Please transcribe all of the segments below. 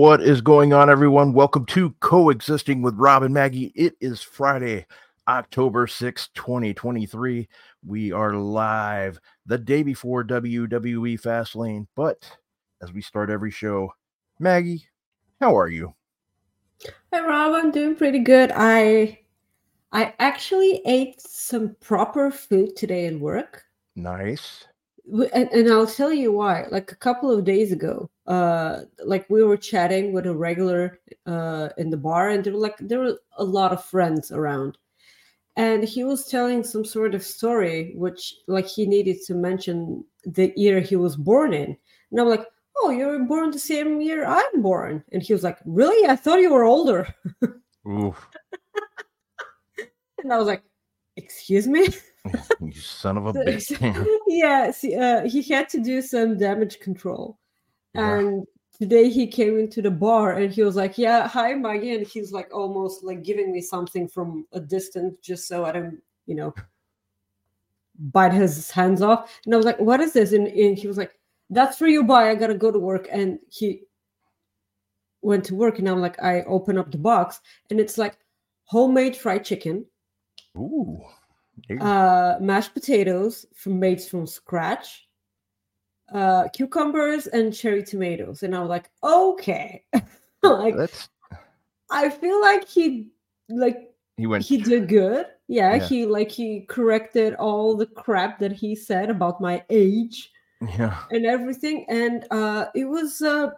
What is going on, everyone? Welcome to Coexisting with Rob and Maggie. It is Friday, October 6, 2023. We are live the day before WWE Fastlane. But as we start every show, Maggie, how are you? Hi Rob, I'm doing pretty good. I I actually ate some proper food today at work. Nice. And, and I'll tell you why. Like a couple of days ago, uh, like we were chatting with a regular uh, in the bar, and there were like there were a lot of friends around, and he was telling some sort of story, which like he needed to mention the year he was born in, and I'm like, oh, you were born the same year I'm born, and he was like, really? I thought you were older. Oof. and I was like, excuse me. you son of a bitch. yeah, see, uh, he had to do some damage control. Yeah. And today he came into the bar and he was like, Yeah, hi, Maggie. And he's like almost like giving me something from a distance just so I don't, you know, bite his hands off. And I was like, What is this? And, and he was like, That's for you, bye. I gotta go to work. And he went to work and I'm like, I open up the box and it's like homemade fried chicken Ooh. Uh, mashed potatoes from made from scratch, uh, cucumbers and cherry tomatoes, and I was like, okay, like That's I feel like he like he went he did good. Yeah, Yeah. he like he corrected all the crap that he said about my age yeah. and everything, and uh, it was uh,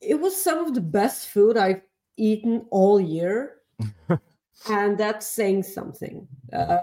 it was some of the best food I've eaten all year. and that's saying something. Uh,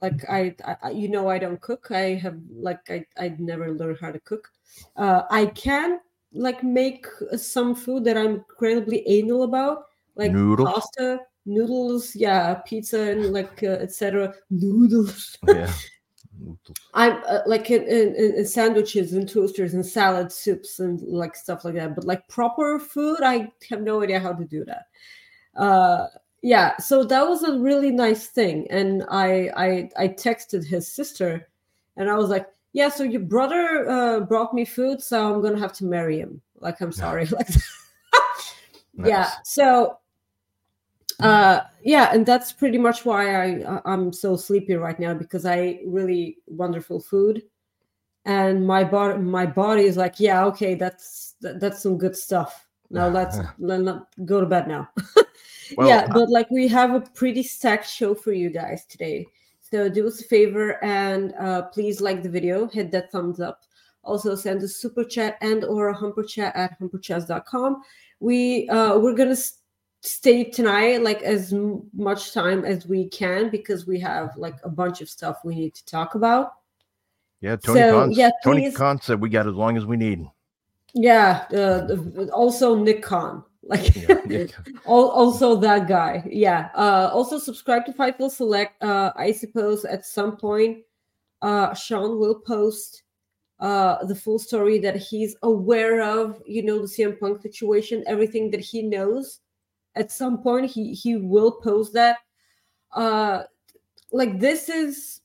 like I, I you know i don't cook. I have like i i never learned how to cook. Uh, i can like make some food that i'm incredibly anal about like Noodles? pasta noodles yeah pizza and like uh, etc noodles. Yeah. i'm uh, like in, in, in in sandwiches and toasters and salad soups and like stuff like that. But like proper food i have no idea how to do that. Uh yeah so that was a really nice thing and i i i texted his sister and i was like yeah so your brother uh brought me food so i'm gonna have to marry him. Like i'm sorry. Like yeah so uh yeah and that's pretty much why i I- i'm so sleepy right now because i really wonderful food and my body my body is like yeah okay that's that, that's some good stuff now let's let, let go to bed now. Well, yeah but like we have a pretty stacked show for you guys today. So do us a favor and uh, please like the video hit that thumbs up. Also send a super chat and or a humper chat at humperchats.com we uh we're gonna stay tonight like as m- much time as we can because we have like a bunch of stuff we need to talk about. Yeah, Tony So, Khan. yeah, Tony Khan said we got as long as we need. Yeah uh, also nick khan. Like Yeah, Nick- also that guy. Yeah uh also subscribe to fightful select uh i suppose at some point uh sean will post uh the full story that he's aware of you know the cm punk situation everything that he knows. At some point he he will post that. Uh like this is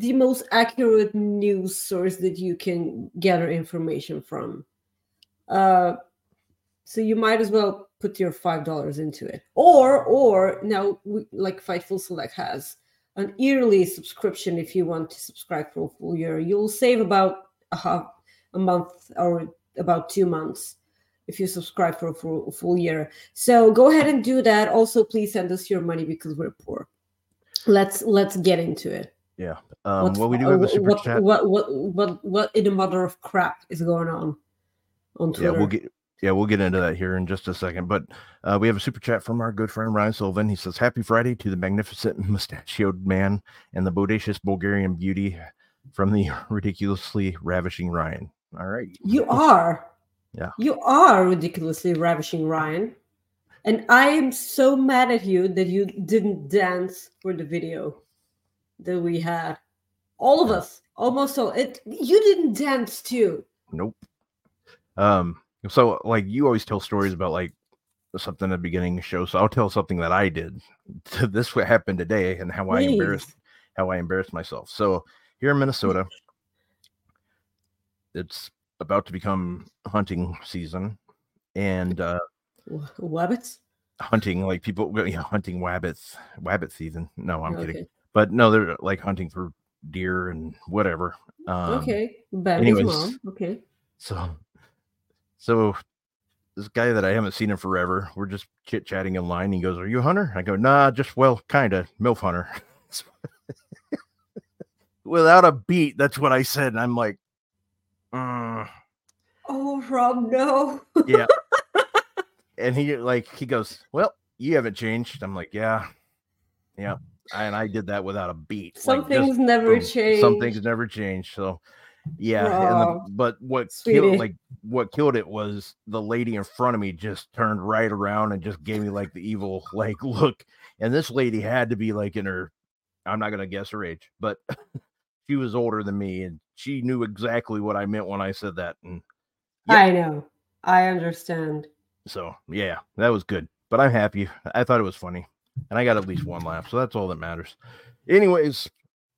the most accurate news source that you can gather information from. Uh so you might as well put your five dollars into it. Or or now we, like fightful select has an yearly subscription if you want to subscribe for a full year. You'll save about a half a month or about two months if you subscribe for a full, full year. So go ahead and do that. Also please send us your money because we're poor. Let's let's get into it yeah. Um, What- well, we do have a uh, super what, chat. what what what what in the mother of crap is going on on Yeah, we'll get yeah, we'll get into that here in just a second. But uh, we have a super chat from our good friend Ryan Sullivan. He says, Happy Friday to the magnificent mustachioed man and the bodacious Bulgarian beauty from the ridiculously ravishing Ryan. All right. You are. Yeah. You are ridiculously ravishing, Ryan. And I am so mad at you that you didn't dance for the video that we had. All of us, almost all. It you didn't dance too. Nope. Um, so like you always tell stories about like something at the beginning of the show. So I'll tell something that I did. this what happened today and how I embarrassed how I embarrassed myself. So here in Minnesota, it's about to become hunting season, and uh, Wabbits. hunting like people, yeah, hunting wabbits, wabbit season. No, I'm kidding, Okay. But no, they're like hunting for deer and whatever. Um, okay. Bambi's anyways. mom. Okay. So, so this guy that I haven't seen in forever, we're just chit chatting in line. He goes, "Are you a hunter?" I go, "Nah, just well, kind of milf hunter." Without a beat, that's what I said, and I'm like, "Mm." Oh, Rob, no. yeah. and he like he goes, "Well, you haven't changed." I'm like, "Yeah, yeah," and I did that without a beat. Some like, just things never boom. change. Some things never change. So, yeah. The, but what sweetie. killed like what killed it was the lady in front of me just turned right around and just gave me like the evil like look. And this lady had to be like in her. I'm not gonna guess her age, but she was older than me, and she knew exactly what I meant when I said that. And Yep. I know. I understand. So yeah, that was good. But I'm happy. I thought it was funny. And I got at least one laugh. So that's all that matters. Anyways,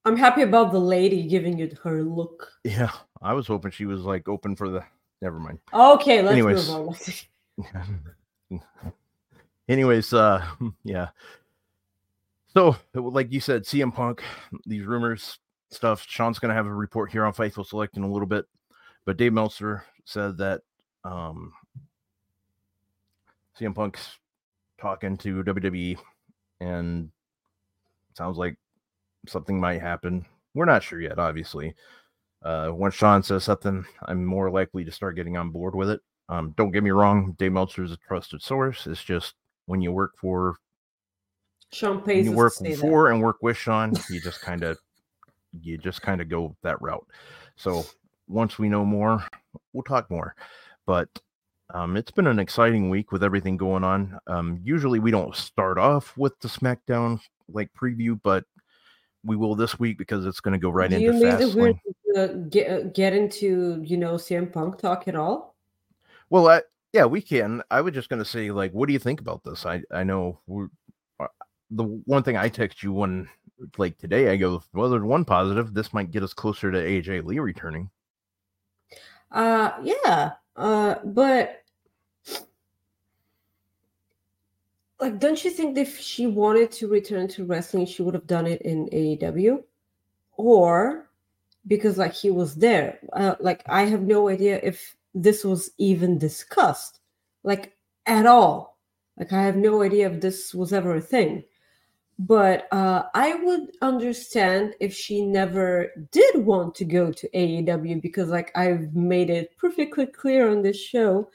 I'm happy about the lady giving you her look. yeah, I was hoping she was like open for the never mind. Okay, let's Anyways. move on. Anyways, uh yeah. So like you said, CM Punk, these rumors, stuff. Sean's gonna have a report here on Fightful Select in a little bit. But Dave Meltzer said that um CM Punk's talking to WWE and sounds like something might happen. We're not sure yet, obviously. Uh once Sean says something, I'm more likely to start getting on board with it. Um, don't get me wrong, Dave Meltzer is a trusted source. It's just when you work for Sean pays you work say that. for and work with Sean, you just kind of you just kind of go that route. So once we know more, we'll talk more. But um, it's been an exciting week with everything going on. Um, usually we don't start off with the SmackDown like preview, but we will this week because it's going to go right Do into you mean that we're uh, get, uh, get into you know CM Punk talk at all? Well, I, yeah, we can. I was just going to say, like, what do you think about this? I I know we're, uh, the one thing I text you when like today, I go, well, there's one positive. This might get us closer to AJ Lee returning. Uh, yeah. Uh, but like, don't you think if she wanted to return to wrestling, she would have done it in AEW, or because like he was there? Uh, like, I have no idea if this was even discussed, like at all. Like, I have no idea if this was ever a thing. But uh, I would understand if she never did want to go to AEW because, like, I've made it perfectly clear on this show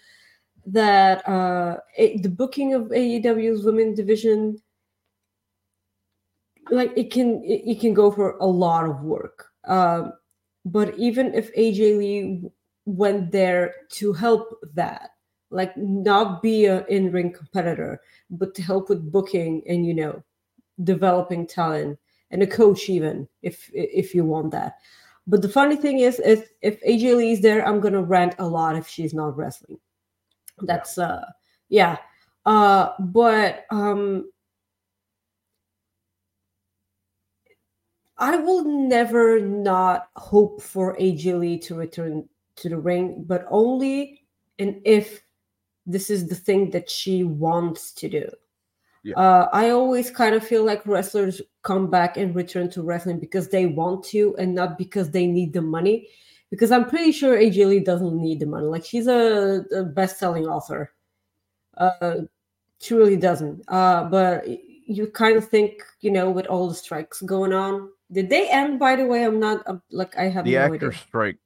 that uh, it, the booking of AEW's women division, like, it can it, it can go for a lot of work. Um, but even if AJ Lee went there to help that, like, not be an in ring competitor, but to help with booking and you know developing talent and a coach even if if you want that but the funny thing is if if aj lee is there i'm gonna rant a lot if she's not wrestling that's uh yeah uh but um i will never not hope for aj lee to return to the ring but only and if this is the thing that she wants to do Yeah. uh, I always kind of feel like wrestlers come back and return to wrestling because they want to and not because they need the money. Because I'm pretty sure AJ Lee doesn't need the money. Like she's a, a best-selling author. Uh, she really doesn't. Uh, but you kind of think, you know, with all the strikes going on, did they end? By the way, I'm not uh, like I have the no actor idea. strike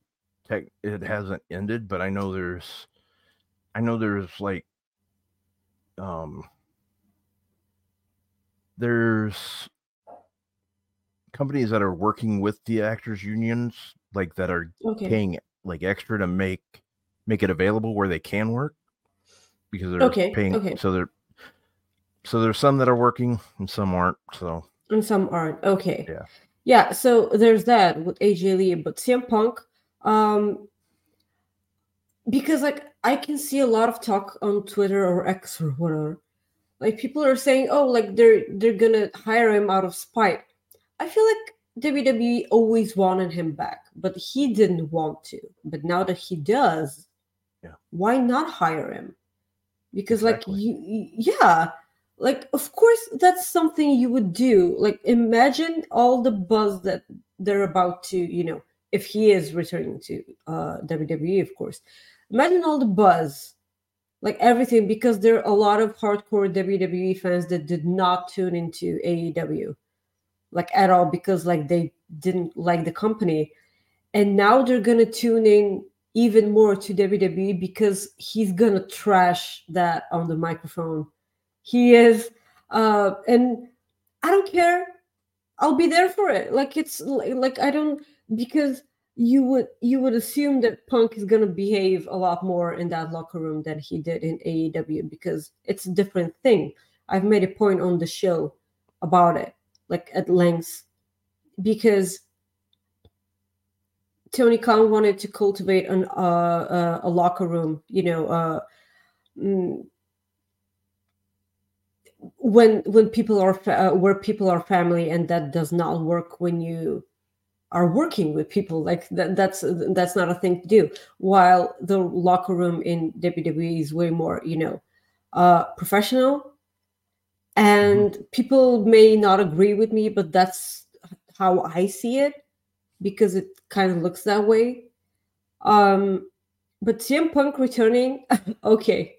tech it hasn't ended, but I know there's I know there's like um there's companies that are working with the actors unions like that are Okay. paying like extra to make make it available where they can work because they're Okay, paying okay. so they're so there's some that are working and some aren't so and some aren't. Okay. Yeah. Yeah. So there's that with AJ Lee, but CM Punk, um, because like I can see a lot of talk on Twitter or X or whatever. Like people are saying, oh, like they're they're gonna hire him out of spite. I feel like WWE always wanted him back, but he didn't want to. But now that he does, Yeah. why not hire him? Because Exactly. like you, you- yeah, like of course that's something you would do. Like imagine all the buzz that they're about to, you know, if he is returning to uh WWE, of course. Imagine all the buzz, like everything, because there are a lot of hardcore WWE fans that did not tune into AEW like at all because like they didn't like the company and now they're gonna tune in even more to WWE because he's gonna trash that on the microphone. He is uh and I don't care. I'll be there for it. Like it's like I don't because you would you would assume that Punk is gonna behave a lot more in that locker room than he did in AEW because it's a different thing. I've made a point on the show about it, like at length, because Tony Khan wanted to cultivate an uh, uh, a locker room, you know, uh, mm, when when people are fa- uh, where people are family, and that does not work when you are working with people. Like that, that's that's not a thing to do. While the locker room in WWE is way more, you know, uh, professional, and people may not agree with me, but that's how I see it because it kind of looks that way. Um, but CM Punk returning, okay.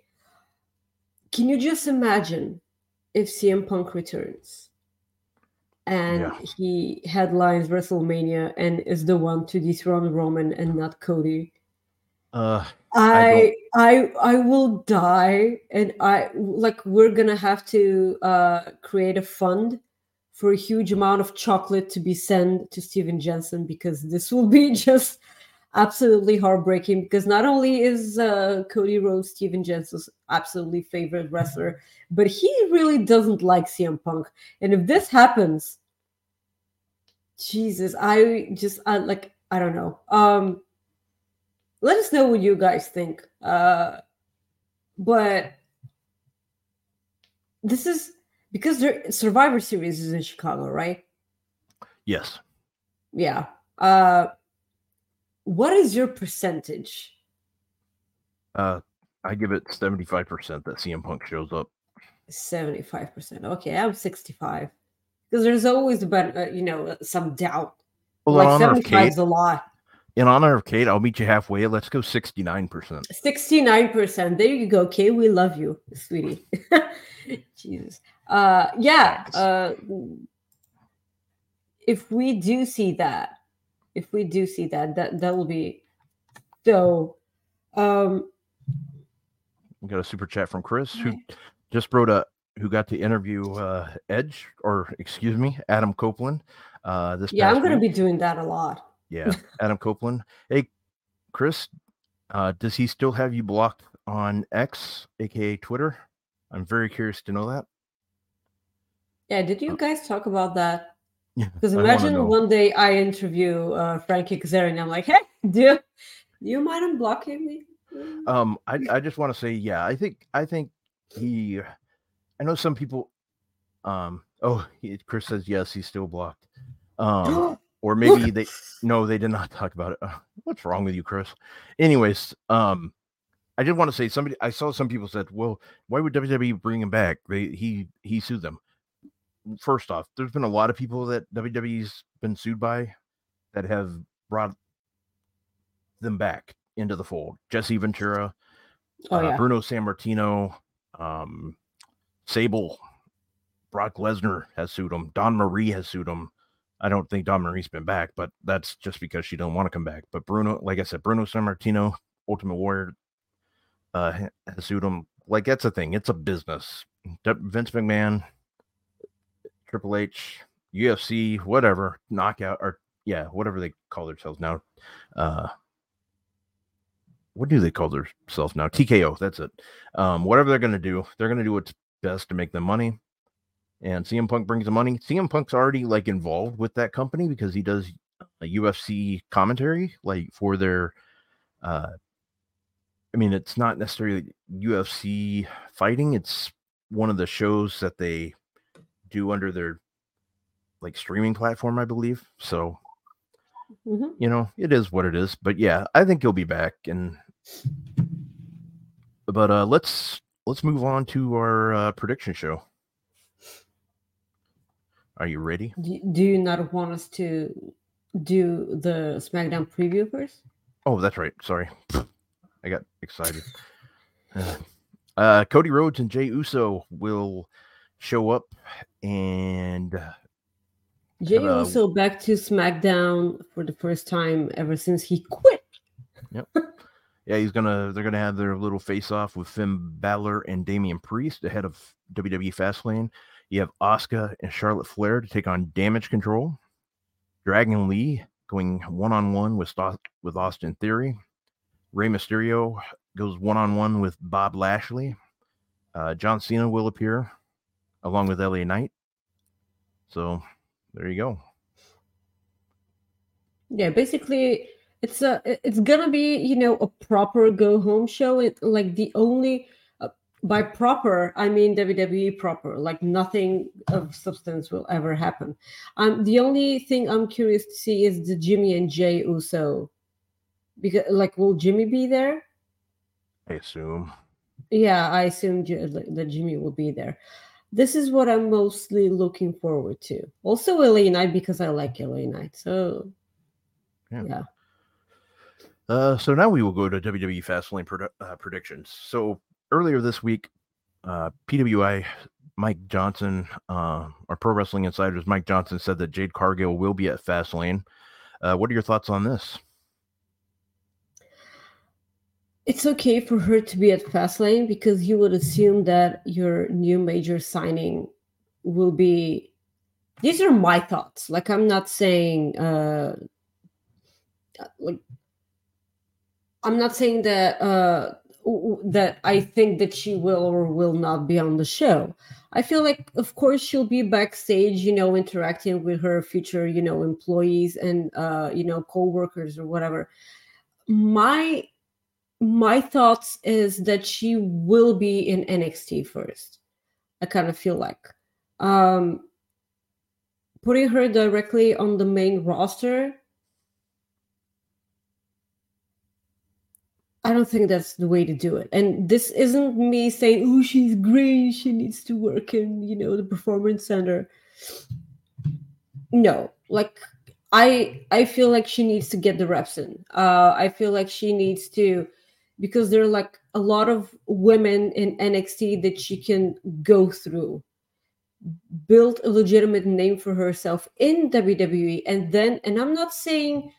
Can you just imagine if CM Punk returns and Yeah. he headlines WrestleMania and is the one to dethrone Roman and not Cody? Uh, I I I will die and I like we're gonna have to uh create a fund for a huge amount of chocolate to be sent to Steven Jensen because this will be just absolutely heartbreaking because not only is uh, Cody Rhodes Steven Jensen's absolutely favorite wrestler, but he really doesn't like CM Punk. And if this happens, Jesus, I just I like I don't know. Um let us know what you guys think. Uh but this is because Survivor Series is in Chicago, right? yes. Yeah. Uh what is your percentage? Uh, I give it 75% that CM Punk shows up. 75%. Okay, I'm 65. Because there's always about uh, you know some doubt. Well, like in honor 75 Kate, is a lot. In honor of Kate, I'll meet you halfway. Let's go 69%. 69%. There you go, Kate. We love you, sweetie. Jesus. Uh yeah. Uh if we do see that, if we do see that, that that will be so um We got a super chat from Chris who just wrote a who got to interview uh, Edge or excuse me Adam Copeland. Uh, this yeah, I'm gonna be doing that a lot. Yeah Adam Copeland. Hey, Chris, uh, does he still have you blocked on X, aka Twitter? I'm very curious to know that. Yeah, did you guys talk about that? Because imagine one day I interview uh, Frankie Kazarian I'm like, hey, do you, do you mind unblocking me? Um, I I just want to say, yeah, I think I think he. I know some people. Um. Oh, he, Chris says yes, he's still blocked. Um. or maybe they no they did not talk about it. Uh, what's wrong with you chris? Anyways um i did want to say somebody i saw some people said well why would wwe bring him back? They he he sued them. First off there's been a lot of people that wwe's been sued by that have brought them back into the fold. Jesse ventura oh uh, yeah. bruno sammartino um sable brock lesnar has sued him dawn marie has sued him I don't think Dawn Marie's been back, but that's just because she don't want to come back. But Bruno, like I said, Bruno Sammartino, Ultimate Warrior, uh, ha- has sued him. Like that's a thing. It's a business. Vince McMahon, Triple H, UFC, whatever, knockout or yeah, whatever they call themselves now. Uh, what do they call themselves now? TKO. That's it. Um, whatever they're gonna do, they're gonna do what's best to make them money and CM Punk brings the money. CM Punk's already like involved with that company because he does a UFC commentary like for their uh I mean it's not necessarily UFC fighting, it's one of the shows that they do under their like streaming platform, I believe. So Mhm. you know, it is what it is. But yeah, I think he'll be back. And but uh let's let's move on to our uh, prediction show. Are you ready? Do, do you not want us to do the SmackDown preview first? Oh, that's right. Sorry, I got excited. Uh, Cody Rhodes and Jey Uso will show up, and Jay a- Uso back to SmackDown for the first time ever since he quit. Yep. yeah, he's gonna they're gonna have their little face off with Finn Balor and Damian Priest ahead of WWE Fastlane. You have Asuka and Charlotte Flair to take on Damage Control. Dragon Lee going one on one with with Austin Theory. Rey Mysterio goes one on one with Bob Lashley. Uh, John Cena will appear along with LA Knight. So there you go. Yeah, basically, it's a it's gonna be you know a proper go home show. It like the only by proper I mean WWE proper. Like nothing of substance will ever happen. Um, the only thing I'm curious to see is the Jimmy and Jey Uso, because like will Jimmy be there? I assume. Yeah, I assume that Jimmy will be there. This is what I'm mostly looking forward to. Also, LA Knight because I like LA Knight. So Yeah. yeah. Uh, so now we will go to WWE Fastlane produ- uh, predictions. So earlier this week, uh, PWI Mike Johnson, uh, our Pro Wrestling Insiders Mike Johnson said that Jade Cargill will be at Fastlane. Uh, what are your thoughts on this? it's okay for her to be at Fastlane because you would assume that your new major signing will be. These are my thoughts. Like I'm not saying, uh, like I'm not saying that uh, that I think that she will or will not be on the show. I feel like, of course, she'll be backstage, you know, interacting with her future, you know, employees and uh, you know, co-workers or whatever. My my thoughts is that she will be in NXT first. I kind of feel like um putting her directly on the main roster I don't think that's the way to do it. And this isn't me saying, "Oh, she's great. She needs to work in, you know, the performance center." No, like I I feel like she needs to get the reps in. Uh, I feel like she needs to because there are like a lot of women in NXT that she can go through, build a legitimate name for herself in WWE, and then and I'm not saying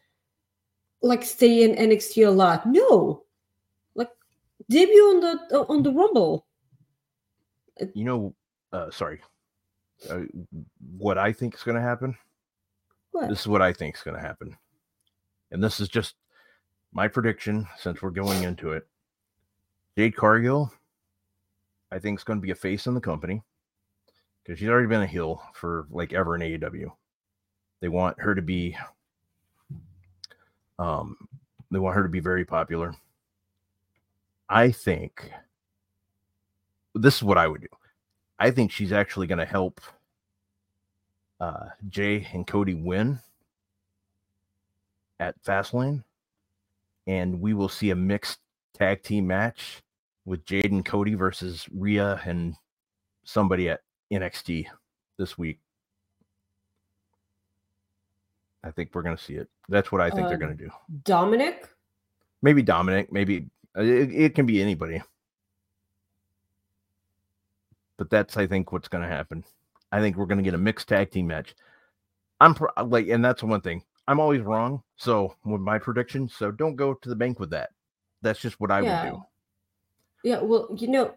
like stay in NXT a lot. No, debut on the on the Rumble. You know, uh, sorry, uh, what I think is going to happen. What? This is what I think is going to happen, and this is just my prediction since we're going into it. Jade Cargill, I think, is going to be a face in the company because she's already been a heel for like ever in AEW. They want her to be, um, they want her to be very popular. I think this is what I would do. I think she's actually going to help uh, Jey and Cody win at Fastlane, and we will see a mixed tag team match with Jade and Cody versus Rhea and somebody at NXT this week. I think we're going to see it. That's what I think they're Uh, going to do. Dominic. Maybe Dominic, maybe uh, it, it can be anybody. But that's, I think, what's going to happen. I think we're going to get a mixed tag team match. I'm pro- like, and that's one thing. I'm always wrong. So with my predictions, so don't go to the bank with that. That's just what I Yeah. would do. Yeah, well, you know,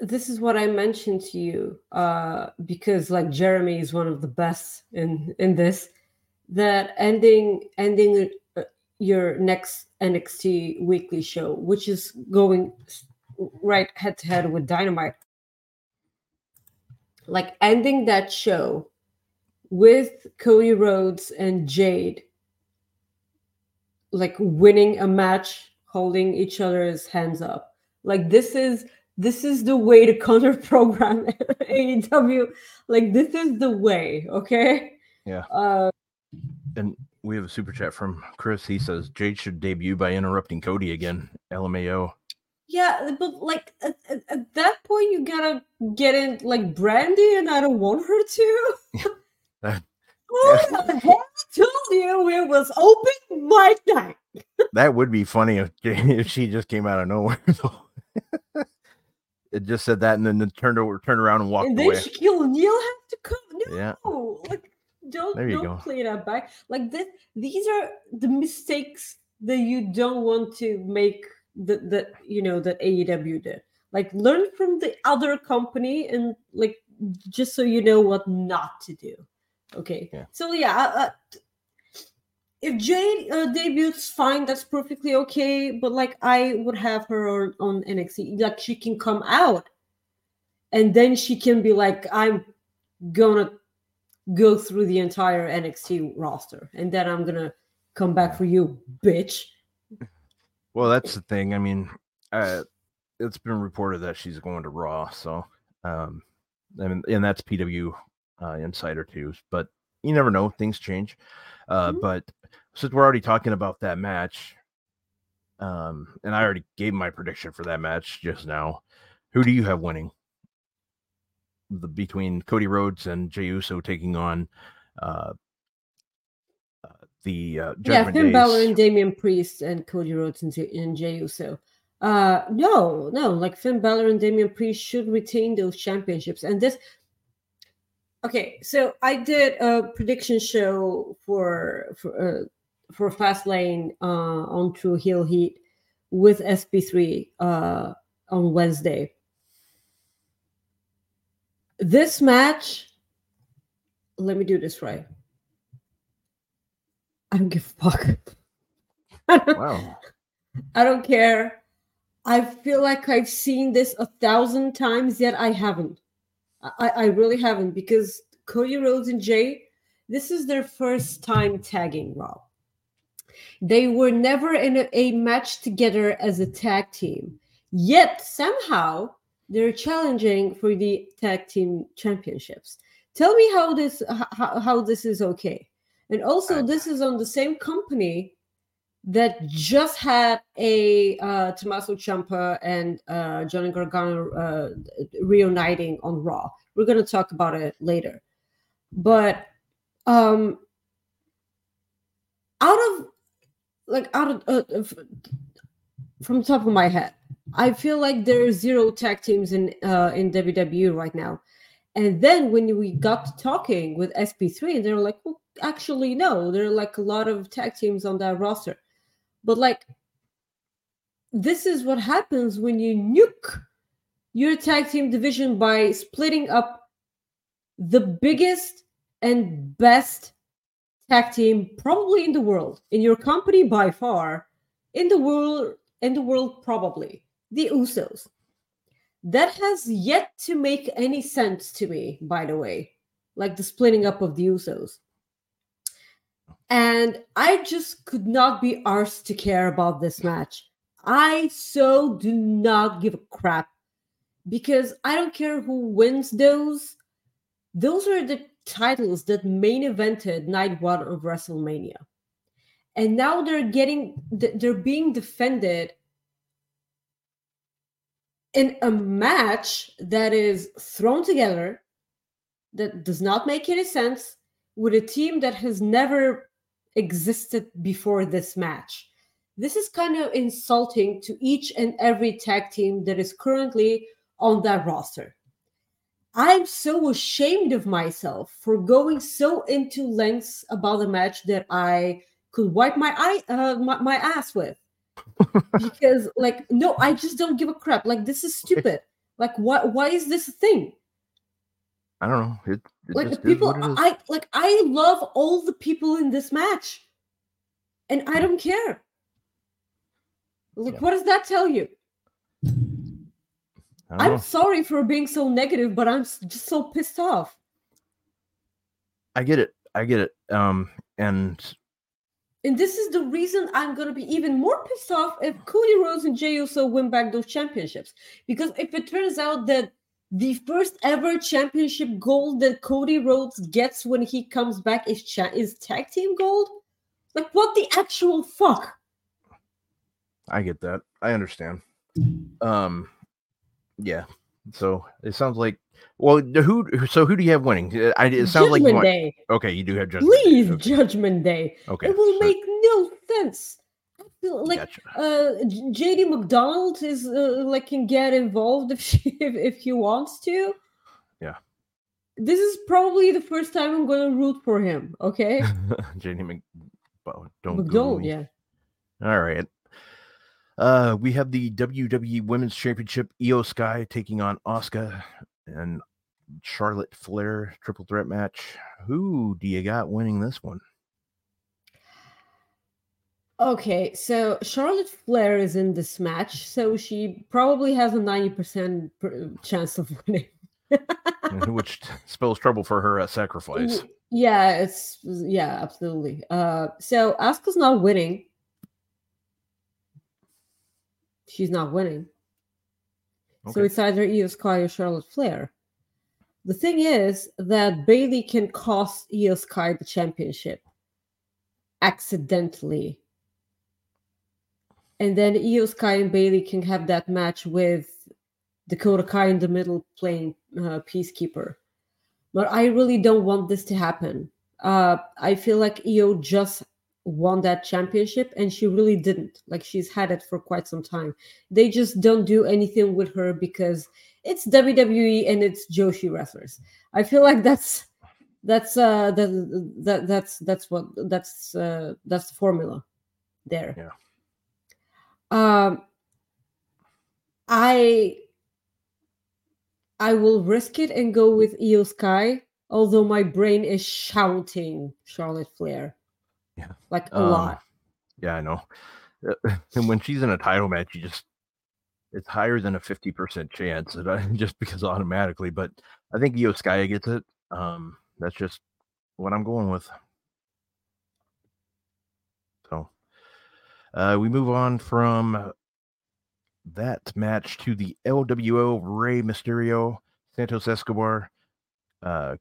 this is what I mentioned to you uh, because like Jeremy is one of the best in in this. That ending ending uh, your next NXT weekly show, which is going right head to head with Dynamite, like ending that show with Cody Rhodes and Jade, like winning a match, holding each other's hands up like this is this is the way to counter program AEW. Like this is the way, okay? Yeah. Uh, And we have a super chat from Chris. He says Jade should debut by interrupting Cody again. LMAO. yeah, but like at, at, at that point, you gotta get in like Brandi, and I don't want her to. That- oh, the hell told you it was open mic night. That would be funny if, if she just came out of nowhere. it just said that and then turned over, turned around and walked and then away. Shaquille O'Neal have to come. No, Yeah. like don't don't go. play that back. Like this, these are the mistakes that you don't want to make. That that you know that AEW did. Like learn from the other company and like just so you know what not to do. Okay. Yeah. So yeah. Uh, if Jade uh, debuts, fine, that's perfectly okay. But like, I would have her on, on NXT. Like, she can come out, and then she can be like, "I'm gonna go through the entire NXT roster, and then I'm gonna come back for you, bitch." Well, that's the thing. I mean, uh, it's been reported that she's going to Raw, so um, I mean, and that's PW uh, Insider too. But you never know; things change. Uh, Mhm. But since we're already talking about that match, um, and I already gave my prediction for that match just now, who do you have winning? The between Cody Rhodes and Jey Uso taking on uh, uh, the uh, yeah, Finn Balor and Damian Priest and Cody Rhodes and, and Jey Uso. Uh, no, no, like Finn Balor and Damian Priest should retain those championships. And this, okay, so I did a prediction show for for uh, for Fastlane uh, on True Heel Heat with SP3 uh, on Wednesday. This match, let me do this right. I don't give a fuck. Wow. I don't care. I feel like I've seen this a thousand times, yet I haven't. I, I really haven't because Cody Rhodes and Jey, this is their first time tagging Raw. They were never in a, a match together as a tag team, yet somehow they're challenging for the tag team championships. Tell me how this how, how this is okay. And also, this is on the same company that just had a uh, Tommaso Ciampa and uh, Johnny Gargano uh, reuniting on Raw. We're going to talk about it later. But um, out of like out of, uh, from the top of my head, I feel like there are zero tag teams in uh, in WWE right now. And then when we got talking with SP3, and they were like, well, actually, no, there are like a lot of tag teams on that roster. But like, this is what happens when you nuke your tag team division by splitting up the biggest and best tag team probably in the world, in your company by far, in the world, in the world probably, the Usos. That has yet to make any sense to me, by the way, like the splitting up of the Usos. And I just could not be arsed to care about this match. I so do not give a crap because I don't care who wins those. Those are the titles that main evented night one of WrestleMania. And now they're getting, they're being defended in a match that is thrown together that does not make any sense with a team that has never existed before this match. This is kind of insulting to each and every tag team that is currently on that roster. I'm so ashamed of myself for going so into lengths about a match that I could wipe my eye uh, my, my ass with. Because like no, I just don't give a crap. Like this is stupid. Like why why is this a thing? I don't know. It, it like people is it is. i like i love all the people in this match and i don't care like Yeah. what does that tell you i'm know. sorry for being so negative but i'm just so pissed off I get it. I get it. Um, and and this is the reason i'm going to be even more pissed off if cody rhodes and jey uso win back those championships because if it turns out that the first ever championship gold that Cody Rhodes gets when he comes back is cha- is tag team gold. Like what the actual fuck? I get that. I understand. Um, yeah. So it sounds like well, who? So who do you have winning? Uh, I, it sounds like Judgment want, Day. okay. You do have Judgment. Please, Day. Okay. Judgment Day. okay. It will so- make no sense. Like gotcha. uh JD McDonagh is uh, like can get involved if she if, if he wants to. Yeah. This is probably the first time I'm going to root for him. Okay. JD Mc, well, don't McDonald, yeah. All right. Uh, we have the WWE Women's Championship. Iyo Sky taking on Asuka and Charlotte Flair triple threat match. Who do you got winning this one? Okay, so Charlotte Flair is in this match, so she probably has a 90% chance of winning. Which spells trouble for her at Sacrifice. Yeah, it's yeah, absolutely. Uh so Asuka's not winning. She's not winning. So it's either Iyo Sky or Charlotte Flair. The thing is that Bayley can cost Iyo Sky the championship accidentally. And then Iyo Sky and Bayley can have that match with Dakota Kai in the middle playing uh, Peacekeeper. But I really don't want this to happen. Uh, I feel like Iyo just won that championship and she really didn't. Like she's had it for quite some time. They just don't do anything with her because it's WWE and it's Joshi wrestlers. I feel like that's that's uh that, that that's that's what that's uh that's the formula there. Yeah. Um I I will risk it and go with Iyo Sky, although my brain is shouting Charlotte Flair. Yeah. Like a Um, lot. Yeah, I know. And when she's in a title match, you just it's higher than a 50% chance that I, just because automatically, but I think Iyo Sky gets it. Um, that's just what I'm going with. So uh, we move on from that match to the LWO Rey Mysterio, Santos Escobar, uh,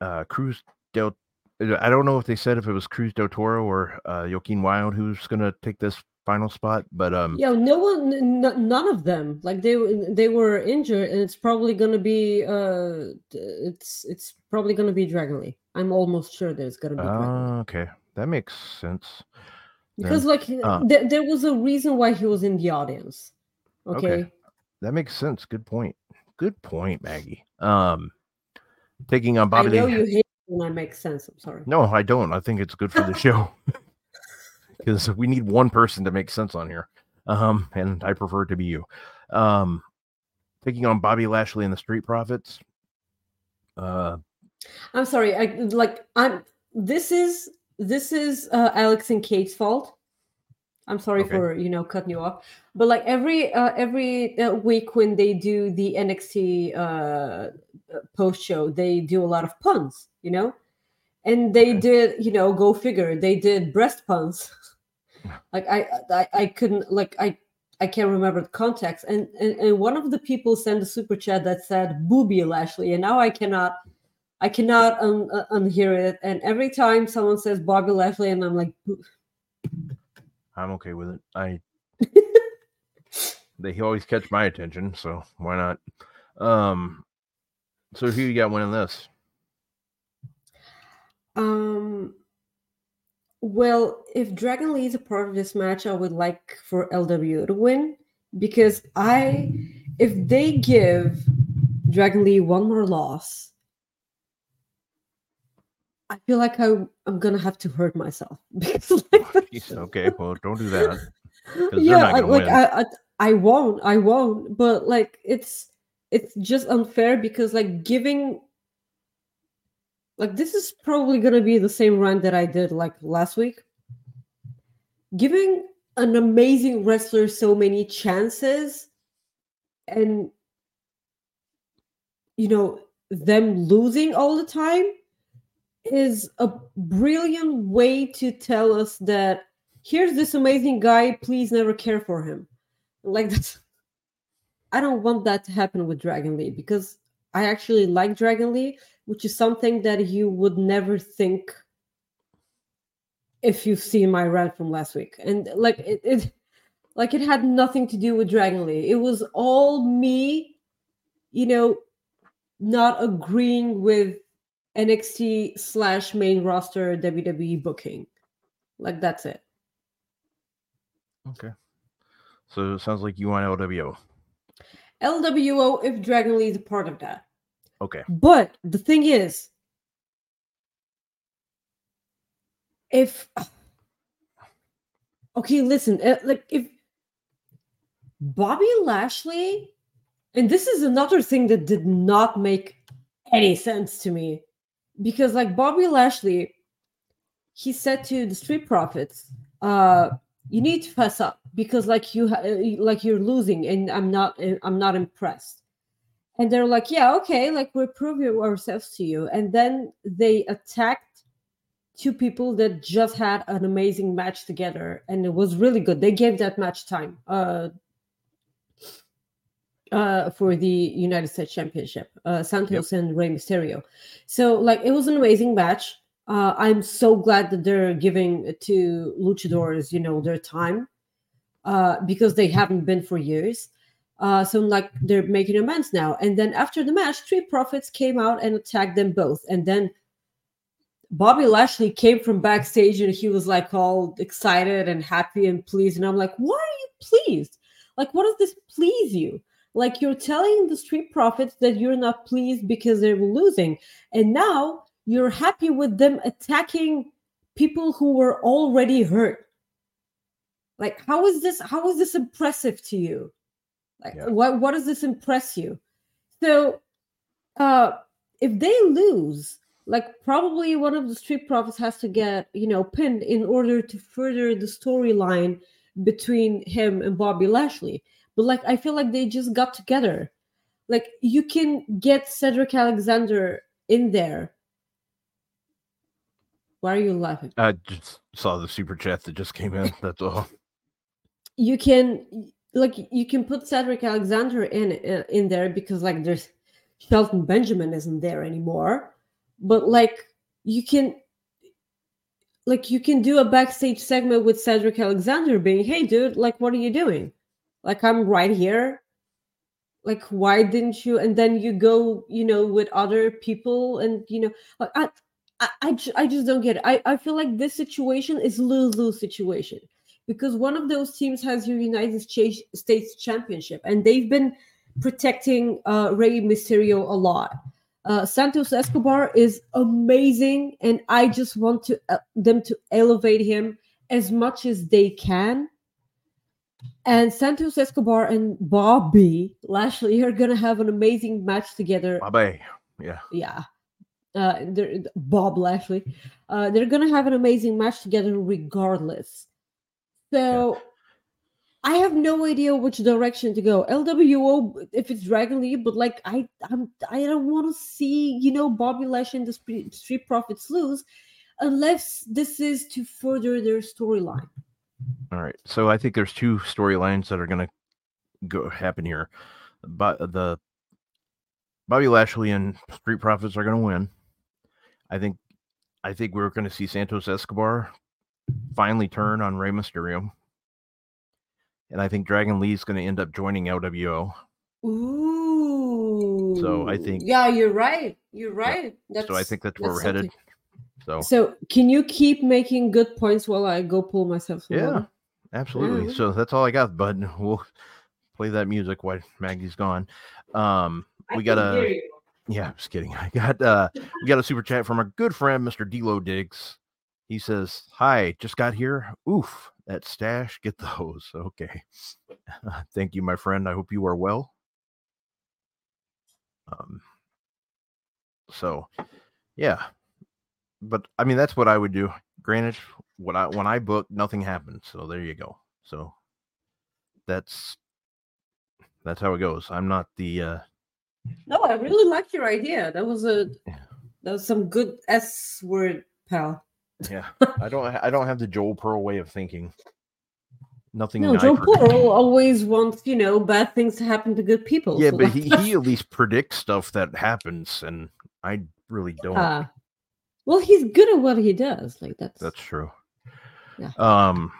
uh, Cruz del. I don't know if they said if it was Cruz del Toro or uh, Joaquin Wilde who's going to take this final spot, but um, Yeah, no one, n- none of them. Like they they were injured, and it's probably gonna be uh, it's it's probably gonna be Dragon Lee. I'm almost sure that it's gonna be uh, okay, that makes sense. because like uh, there there was a reason why he was in the audience. Okay. Okay. That makes sense. Good point. Good point, Maggie. Um, taking on I Bobby. know Lee- you hate when I make sense. I'm sorry. No, I don't. I think it's good for the show because we need one person to make sense on here. Um, and I prefer it to be you. Um, taking on Bobby Lashley and the Street Profits. Uh, I'm sorry. I like I'm this is this is uh, Alex and Kate's fault. I'm sorry Okay. for you know cutting you off, but like every uh, every uh, week when they do the NXT uh, post show, they do a lot of puns, you know, and they Okay. did you know go figure they did breast puns. like I, I I couldn't like I I can't remember the context, and, and and one of the people sent a super chat that said "booby Lashley," and now I cannot I cannot un- uh, unhear it. And every time someone says Bobby Lashley, and I'm like. I'm okay with it. I they always catch my attention, so why not? Um, so who you got winning this? um, well, if Dragon Lee is a part of this match, I would like for LW to win because I, if they give Dragon Lee one more loss, I feel like I, I'm gonna have to hurt myself because like, okay, well, don't do that. yeah I, like. I, I i won't i won't but like it's it's just unfair because like giving like this is probably gonna be the same run that i did like last week giving an amazing wrestler so many chances and you know them losing all the time is a brilliant way to tell us that here's this amazing guy please never care for him like that's I don't want that to happen with Dragon Lee because I actually like Dragon Lee, which is something that you would never think if you've seen my rant from last week. And like it, it like it had nothing to do with Dragon Lee. It was all me, you know, not agreeing with NXT slash main roster WWE booking. Like that's it. Okay. So it sounds like you want LWO. LWO if Dragon Lee is a part of that. Okay. But the thing is, if okay, listen, uh, like if Bobby Lashley, and this is another thing that did not make any sense to me, because like Bobby Lashley, he said to the Street Profits, uh, "You need to fess up because like you ha- uh, like you're losing, and I'm not uh, I'm not impressed." And they're like, "Yeah, okay, like we're proving ourselves to you," and then they attacked two people that just had an amazing match together and it was really good they gave that match time uh uh for the united states championship uh santos yep. and Rey mysterio so like it was an amazing match uh i'm so glad that they're giving to luchadors you know their time uh because they haven't been for years uh, so like they're making amends now. And then after the match, Street Profits came out and attacked them both. And then Bobby Lashley came from backstage and he was like all excited and happy and pleased. And I'm like, why are you pleased? Like, what does this please you? Like, you're telling the Street Profits that you're not pleased because they're losing. And now you're happy with them attacking people who were already hurt. Like, how is this? How is this impressive to you? Like, yeah. what, what does this impress you? So, uh, if they lose, like probably one of the street profits has to get you know pinned in order to further the storyline between him and bobby lashley but like i feel like they just got together. Like you can get cedric alexander in there. Why are you laughing? I just saw the super chat that just came in that's all. You can like you can put cedric alexander in uh, in there because like there's shelton benjamin isn't there anymore. But like you can like you can do a backstage segment with Cedric Alexander being, "Hey dude, like what are you doing? Like I'm right here. Like why didn't you?" And then you go, you know, with other people and you know, like I I, I, I just don't get it. I, I feel like this situation is lose-lose situation because one of those teams has your United States championship and they've been protecting uh, Rey Mysterio a lot. Uh, Santos Escobar is amazing, and I just want to uh, them to elevate him as much as they can. And Santos Escobar and Bobby Lashley are gonna have an amazing match together. Bobby, yeah, yeah. Uh, Bob Lashley, uh, they're gonna have an amazing match together regardless. So. Yeah I have no idea which direction to go. LWO if it's Dragon Lee, but like I I'm I don't want to see you know Bobby Lash and the Street Profits lose unless this is to further their storyline. All right, so I think there's two storylines that are going to go happen here. But the Bobby Lashley and Street Profits are going to win. I think I think we're going to see Santos Escobar finally turn on Rey Mysterio and I think Dragon Lee is going to end up joining LWO. Ooh. So I think. Yeah, you're right. You're right. Yeah. so I think that's where that's we're something. headed. So. So can you keep making good points while I go pull myself? Yeah, water? absolutely. Yeah. So that's all I got, bud. We'll play that music while Maggie's gone. Um, we got a. Yeah, I'm just kidding. I got uh, we got a super chat from our good friend Mr. Delo Diggs. He says, "Hi, just got here. Oof, that stash, get those. Okay. Thank you, my friend. I hope you are well. Um, so, yeah. But I mean, that's what I would do. Granted, what I when I book, nothing happens. So there you go. So that's that's how it goes. I'm not the. uh No, I really like your idea. That was a that was some good S word, pal. Yeah, I don't. I don't have the Joel Pearl way of thinking. Nothing. No, I Joe predict. Always wants, you know, bad things to happen to good people. Yeah, so but he, he at least predicts stuff that happens, and I really don't. Well, he's good at what he does. Like that's That's true. Yeah. Um.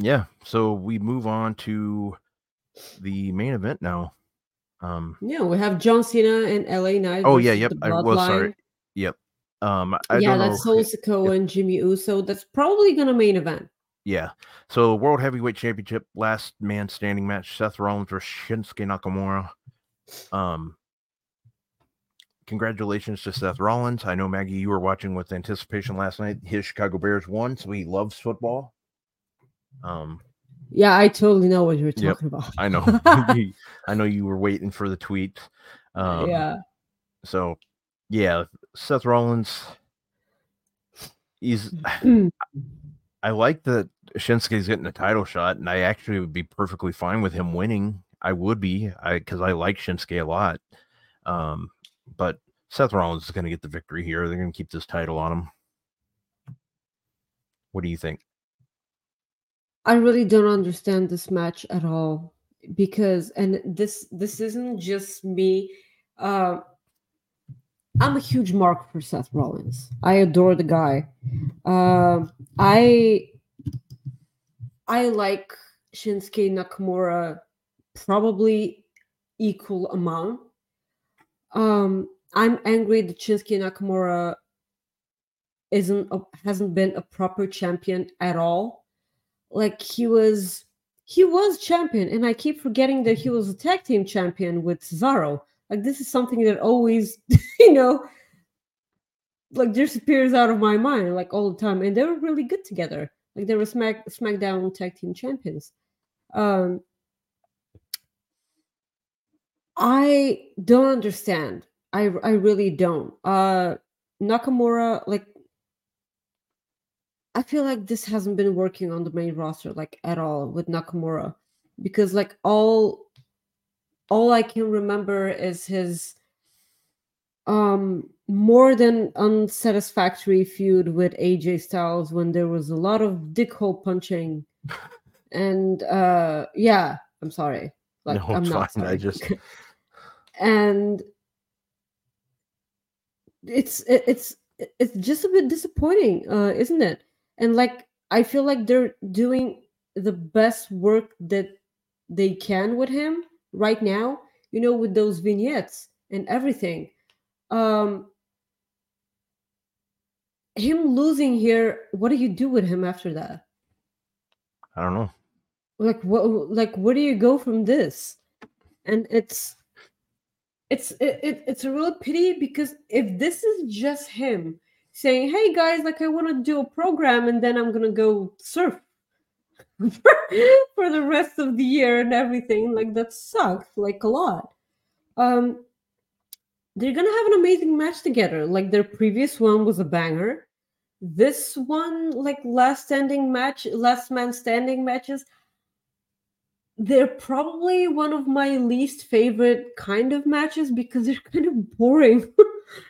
Yeah. So we move on to the main event now. Um. yeah. We have John Cena and LA Knight. Oh yeah. Yep. I was sorry. Yep. Um. I yeah, don't know. that's Solo Sikoa and Jimmy Uso. That's probably gonna main event. Yeah. So World Heavyweight Championship, last man standing match: Seth Rollins versus Shinsuke Nakamura. Um. Congratulations to Seth Rollins. I know Maggie, you were watching with anticipation last night. His Chicago Bears won, so he loves football. Um, Yeah, I totally know what you're Yep, talking about. I know, I know you were waiting for the tweet. Um, yeah. So, yeah, Seth Rollins. He's. Mm. I like that Shinsuke's getting a title shot, and I actually would be perfectly fine with him winning. I would be, I because I like Shinsuke a lot. Um, but Seth Rollins is going to get the victory here. They're going to keep this title on him. What do you think? I really don't understand this match at all because and this this isn't just me uh, I'm a huge mark for Seth Rollins. I adore the guy. Um I I like Shinsuke Nakamura probably equal amount. Um I'm angry that Shinsuke Nakamura isn't a, hasn't been a proper champion at all. Like he was he was champion and i keep forgetting that he was a tag team champion with cesaro. Like this is something that always you know like disappears out of my mind like all the time and they were really good together. Like they were smack smackdown tag team champions. Um i don't understand i i really don't uh nakamura like I feel like this hasn't been working on the main roster like at all with Nakamura because like all all I can remember is his um more than unsatisfactory feud with AJ Styles when there was a lot of dickhole punching and uh yeah, I'm sorry. Like No, I'm it's not fine. I just- and it's it's it's just a bit disappointing, uh, isn't it? And like I feel like they're doing the best work that they can with him right now, you know, with those vignettes and everything. Um him losing here, what do you do with him after that? I don't know. like what like where do you go from this and it's it's it, it, it's a real pity because if this is just him saying hey guys like i want to do a program and then i'm gonna go surf for the rest of the year and everything like that sucks like a lot. Um they're gonna have an amazing match together. Like their previous one was a banger. This one like last standing match last man standing matches they're probably one of my least favorite kind of matches because they're kind of boring.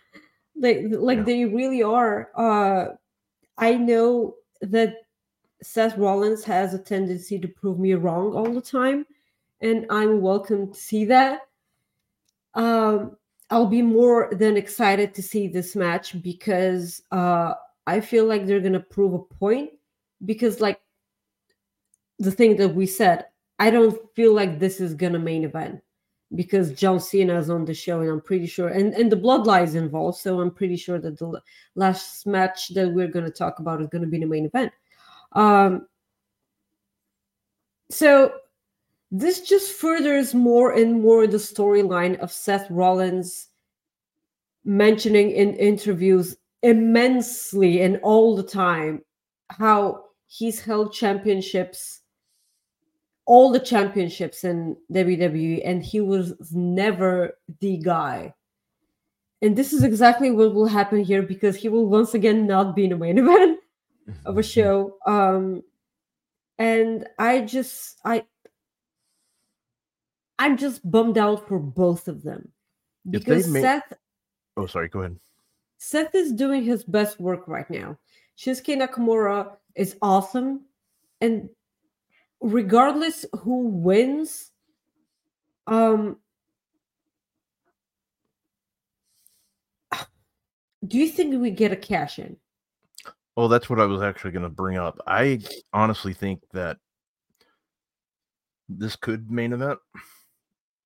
they like Yeah. they really are. Uh I know that Seth Rollins has a tendency to prove me wrong all the time, and I'm welcome to see that. Um I'll be more than excited to see this match because uh I feel like they're gonna prove a point because like the thing that we said I don't feel like this is gonna main event because John Cena is on the show, and I'm pretty sure, and and the Bloodline is involved, so I'm pretty sure that the last match that we're gonna talk about is gonna be the main event. Um, so this just furthers more and more the storyline of Seth Rollins mentioning in interviews immensely and all the time how he's held championships all the championships in WWE, and he was never the guy. And this is exactly what will happen here because he will once again not be in the main event of a show. Um, and I just, I, I'm just bummed out for both of them because Seth Oh, sorry. Go ahead. Seth is doing his best work right now. Shinsuke Nakamura is awesome, and regardless who wins, um, do you think we get a cash in? Well, that's what I was actually going to bring up. I honestly think that this could main event.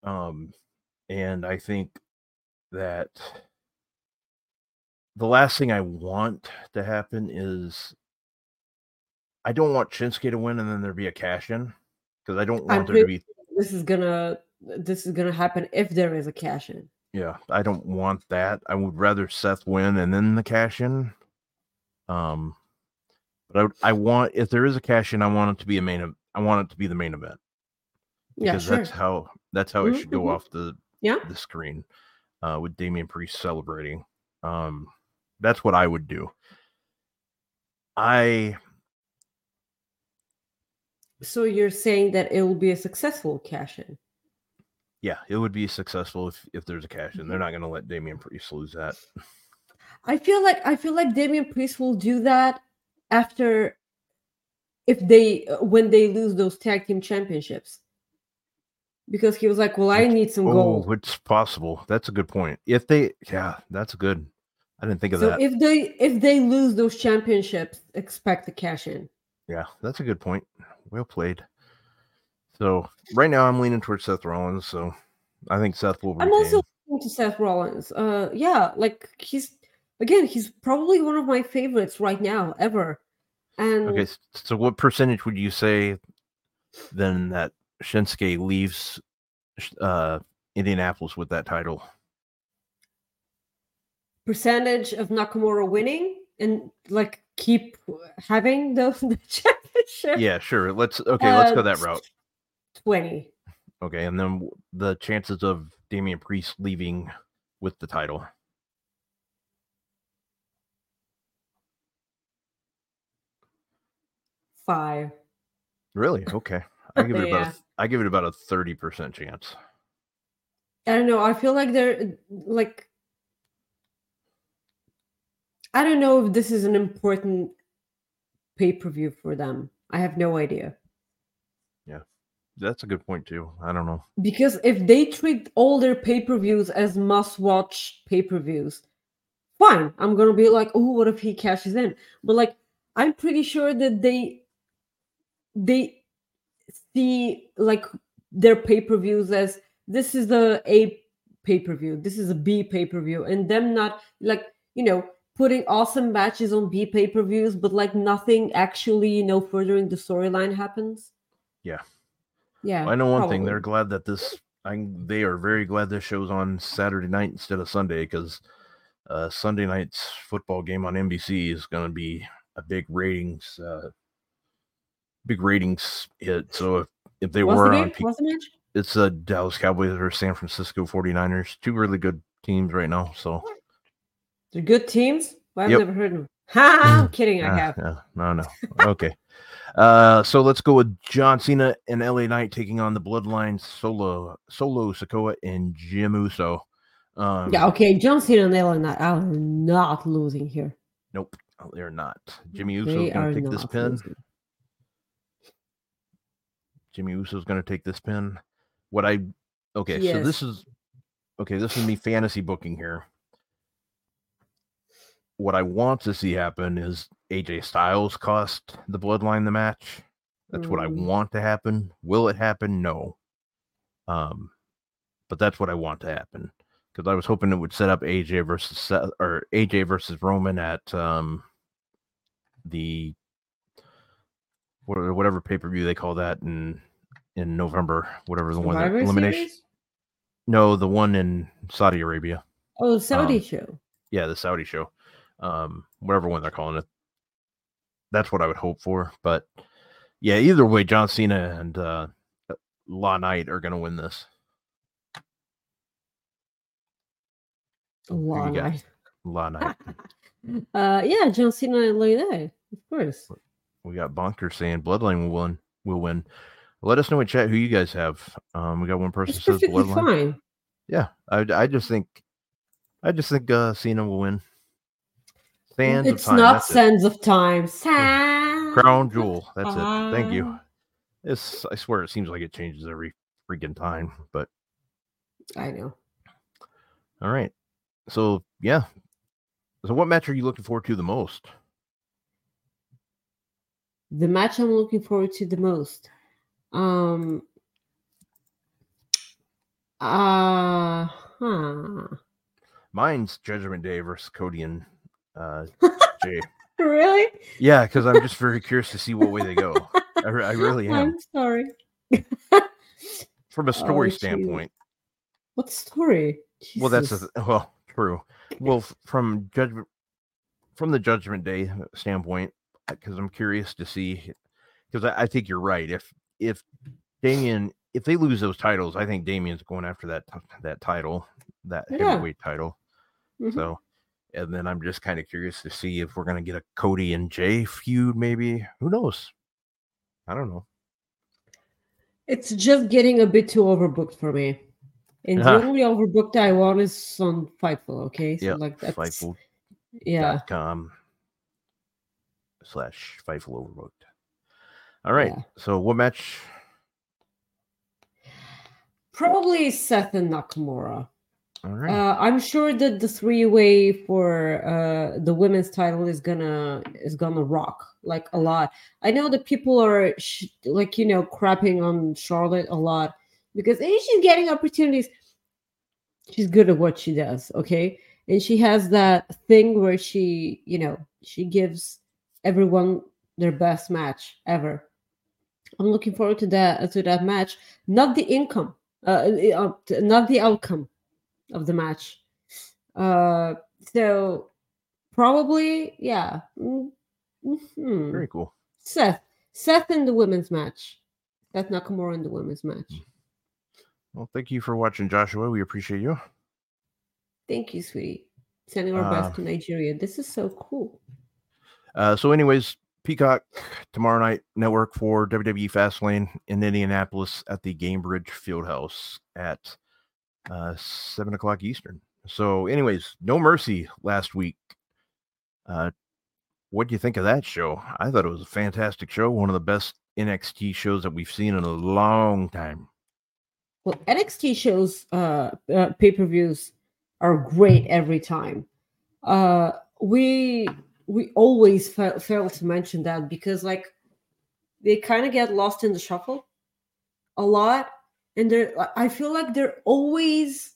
Um, and I think that the last thing I want to happen is I don't want Shinsuke to win and then there be a cash in because I don't want I'm there to be This is gonna this is gonna happen if there is a cash in. yeah, I don't want that. I would rather Seth win and then the cash in. Um but I, I want if there is a cash in, I want it to be a main I want it to be the main event Yeah, because sure. that's how that's how it Mhm, should go mhm. off the Yeah. the screen uh, with Damian Priest celebrating. Um, that's what I would do. I So you're saying that it will be a successful cash in. yeah, it would be successful if if there's a cash in. Mm-hmm. They're not going to let Damian Priest lose that. I feel like I feel like Damian Priest will do that after if they uh, when they lose those tag team championships. Because he was like, Well, I need some gold. Oh, gold. it's possible. That's a good point. If they, yeah, that's good. I didn't think of So that. if they if they lose those championships, expect the cash in. yeah, that's a good point. Well played. So right now, I'm leaning towards Seth Rollins. So I think Seth will. I'm retain. also to Seth Rollins. Uh yeah, like he's again, he's probably one of my favorites right now ever. And Okay, so what percentage would you say then that Shinsuke leaves uh Indianapolis with that title? percentage of Nakamura winning and like keep having the, the championship. Yeah, sure. Let's okay, let's go Uh, that route. 20. Okay, and then the chances of Damian Priest leaving with the title. Five. Really? Okay. I give it about Yeah. a, I give it about a 30% chance. I don't know. I feel like they're like I don't know if this is an important pay-per-view for them. I have no idea. Yeah. That's a good point too. I don't know. Because if they treat all their pay-per-views as must-watch pay-per-views, fine. I'm gonna be like, oh, what if he cashes in? But like, I'm pretty sure that they they see like their pay-per-views as this is a A pay-per-view, this is a B pay-per-view, and them not like you know putting awesome matches on B pay-per-views, but like nothing actually you know furthering the storyline happens. Yeah. Yeah. I know one thing. They're glad that this. I they are very glad this show's on Saturday night instead of Sunday because uh, Sunday night's football game on NBC is going to be a big ratings, uh, big ratings hit. So if, if they What's were the on. P- What's the match? it's a Dallas Cowboys or San Francisco 49ers, two really good teams right now. So They're good teams. Well, I've Yep. never heard them. Ha! I'm kidding. I Ah, have. yeah, no, no. Okay. uh, so let's go with John Cena and LA Knight taking on the Bloodline Solo, Solo Sikoa and Jim Uso. Um, Yeah. Okay. John Cena and LA Knight are not losing here. Nope, they're not. Jimmy Uso They going to take this pin. losing. Jimmy Uso's going to take this pin. What I okay, so this is okay. This is me fantasy booking here. What I want to see happen is AJ Styles cost the Bloodline the match. That's what I Mm. want to happen. Will it happen? No. Um, but that's what I want to happen because I was hoping it would set up AJ versus Seth, or AJ versus Roman at um the whatever pay per view they call that in in November, whatever the one that elimination. Series? No, the one in Saudi Arabia. Oh, Saudi Um, show. Yeah, the Saudi show. Um, whatever one they're calling it. That's what I would hope for. But yeah, either way, John Cena and uh Law Knight are gonna win this. La you Long got? night. Law Knight. Uh, yeah, John Cena and LA Knight, of course. we got Bonker saying Bloodline will win. Will win. Let us know in chat who you guys have. Um, we got one person It's says Bloodline. fine. Yeah, I, I just think, I just think uh, Cena will win. Sands of it's time. not sands of time. Sands Crown of jewel. That's it. Thank you. It's I swear it seems like it changes every freaking time. But I know. all right. So yeah. So what match are you looking forward to the most? The match I'm looking forward to the most. Um uh huh. Mine's Judgment Day versus Cody and uh Jay. Really? Yeah, because I'm just very curious to see what way they go. I, re- I really am. I'm sorry. From a story Oh, standpoint. What story? Well, that's Jesus. a, well true. Well, f- from judgment from the Judgment Day standpoint, because I'm curious to see, because I, I think you're right. If if Damian, if they lose those titles, I think Damian's going after that that title, that Yeah. heavyweight title. Mhm. So, and then I'm just kind of curious to see if we're gonna get a Cody and Jay feud. Maybe who knows? I don't know. It's just getting a bit too overbooked for me. And Ah. the only overbooked I want is on Fightful, okay? So Yeah, like that's Fightful yeah. com slash Fightful Overbooked. All right. Yeah. So what match? Probably Seth and Nakamura. All right. Uh, I'm sure that the three way for uh, the women's title is gonna is gonna rock like a lot. I know that people are sh- like you know crapping on Charlotte a lot because hey, she's getting opportunities. She's good at what she does, okay, and she has that thing where she you know she gives everyone their best match ever. I'm looking forward to that to that match. Not the income, uh, uh, not the outcome of the match. Uh, so probably, yeah. Mm, mhm. Very cool. Seth, Seth in the women's match. Seth Nakamura in the women's match. Well, thank you for watching, Joshua. We appreciate you. Thank you, sweetie. Sending our Uh, best to Nigeria. This is so cool. Uh, so, anyways, Peacock tomorrow night network for WWE Fastlane in Indianapolis at the Gainbridge Fieldhouse at uh, seven o'clock Eastern. So, anyways, No Mercy last week. Uh, what do you think of that show? I thought it was a fantastic show, one of the best NXT shows that we've seen in a long time. Well, NXT shows, uh, uh pay per views are great every time. Uh, we we always fa- fail to mention that because like they kind of get lost in the shuffle a lot, and they're I feel like they're always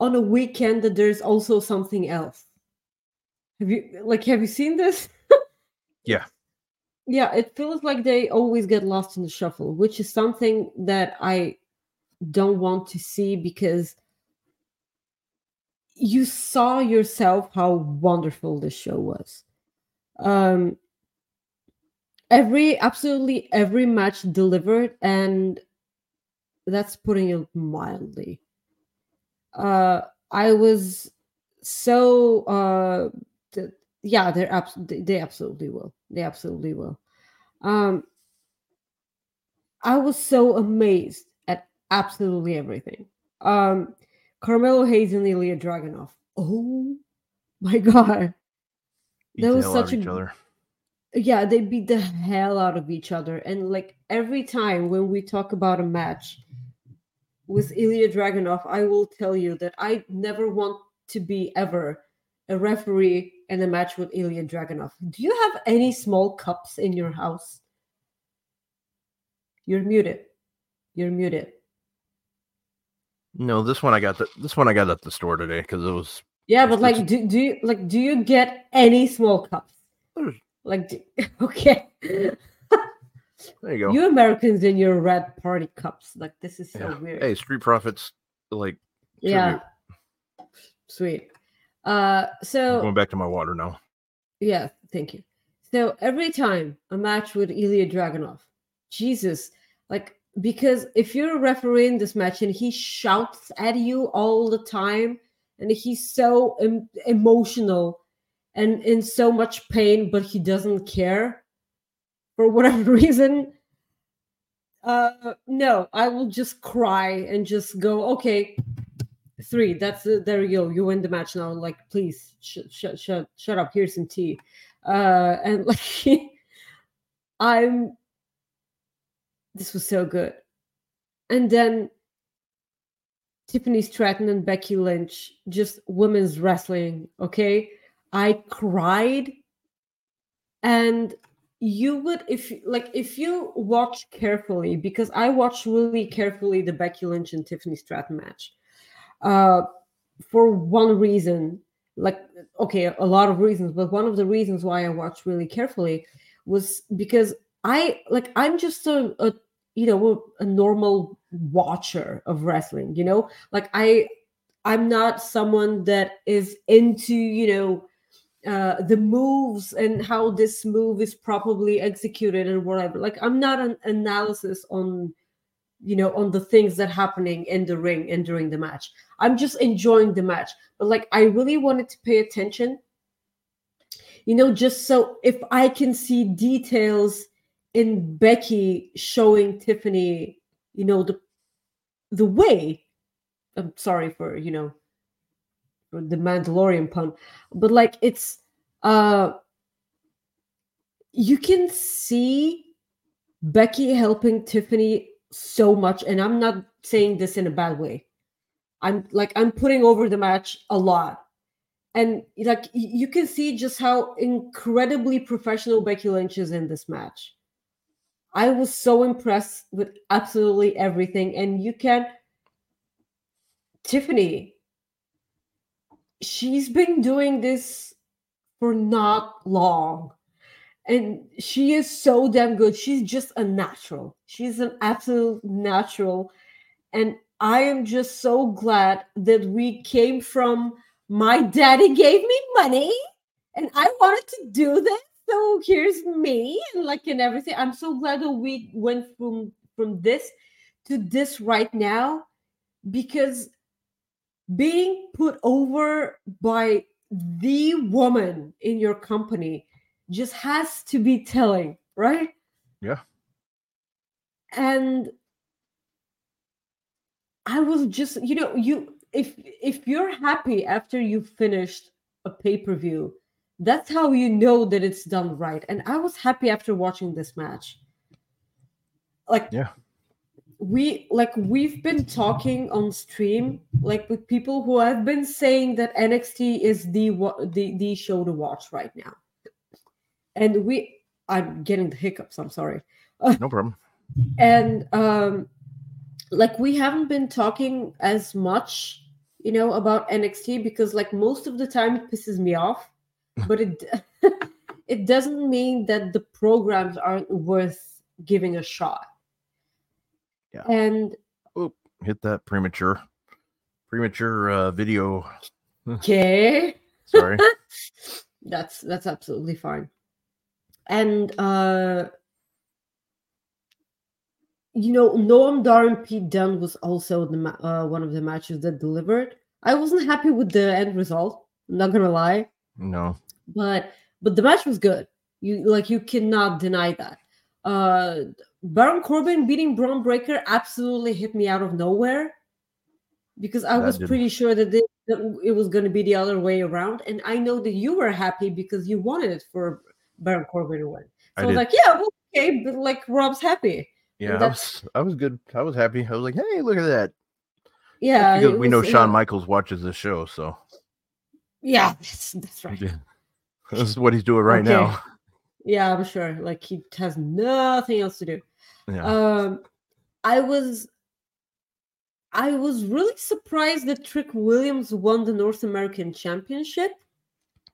on a weekend that there's also something else. Have you like have you seen this? Yeah. Yeah, it feels like they always get lost in the shuffle, which is something that I don't want to see because you saw yourself how wonderful this show was. Um every absolutely every match delivered and that's putting it mildly. Uh I was so uh th- yeah, they're abs- they absolutely will. They absolutely will. Um I was so amazed at absolutely everything. Um, Carmelo Hayes and Ilja Dragunov. Oh my god. That was such a- other. Yeah, they beat the hell out of each other. And like every time when we talk about a match with Ilja Dragunov, I will tell you that I never want to be ever a referee in a match with Ilja Dragunov. Do you have any small cups in your house? You're muted. You're muted. No, this one I got. The, this one I got at the store today because it was. Yeah, but like, do, do you like do you get any small cups? There's- Like, okay, There you go. you Americans in your red party cups, like this is so Yeah. weird. Hey, Street Profits, like yeah, sweet. Uh, I'm so going back to my water now. yeah, thank you. So every time a match with Ilja Dragunov, Jesus, like because if you're refereeing this match and he shouts at you all the time and he's so em- emotional and in so much pain, but he doesn't care for whatever reason. Uh, no, I will just cry and just go, okay, three. That's it. There you go. You win the match now. Like, please, shut, shut up. Here's some tea. Uh, and like, I'm this was so good. And then Tiffany Stratton and Becky Lynch, just women's wrestling. Okay. I cried. And you would, if like, if you watch carefully, because I watched really carefully the Becky Lynch and Tiffany Stratton match. Uh, for one reason, like, okay, a lot of reasons, but one of the reasons why I watched really carefully was because I like, I'm just a, a you know a normal watcher of wrestling you know like i i'm not someone that is into you know uh, the moves and how this move is probably executed and whatever. Like i'm not an analysis on you know on the things that happening in the ring and during the match. I'm just enjoying the match. But like i really wanted to pay attention. You know just so if i can see details in Becky showing Tiffany, you know, the the way. I'm sorry for, you know, the Mandalorian pun, but like it's uh you can see Becky helping Tiffany so much, and I'm not saying this in a bad way. I'm like I'm putting over the match a lot. And like you can see just how incredibly professional Becky Lynch is in this match I was so impressed with absolutely everything. And you can, Tiffany, she's been doing this for not long. And she is so damn good. She's just a natural. She's an absolute natural. And I am just so glad that we came from my daddy gave me money and I wanted to do this so here's me and like and everything i'm so glad that we went from from this to this right now because being put over by the woman in your company just has to be telling right yeah and i was just you know you if if you're happy after you finished a pay-per-view that's how you know that it's done right. And I was happy after watching this match. Like, yeah, we like we've been talking on stream like with people who have been saying that NXT is the the the show to watch right now. And we, I'm getting the hiccups. I'm sorry. No problem. and um, like we haven't been talking as much, you know, about NXT because like most of the time it pisses me off but it it doesn't mean that the programs aren't worth giving a shot. Yeah. And oh, hit that premature premature uh, video. Okay. Sorry. that's that's absolutely fine. And uh you know, Noam Dar and Pete Dunne was also the ma- uh, one of the matches that delivered. I wasn't happy with the end result. I'm not gonna lie. No but but the match was good. You like you cannot deny that. Uh Baron Corbin beating Bron Breakker absolutely hit me out of nowhere because I that was didn't. pretty sure that, that it was going to be the other way around, and I know that you were happy because you wanted it for Baron Corbin to win. So I, I was like, yeah, well, okay, but like Rob's happy. Yeah, I was, I was good. I was happy. I was like, hey, look at that. Yeah, because we know Shawn Michaels watches this show, so yeah, that's, that's right. This is what he's doing right okay. now. Yeah, I'm sure. Like he has nothing else to do. Yeah. Um, I was, I was really surprised that Trick Williams won the North American Championship.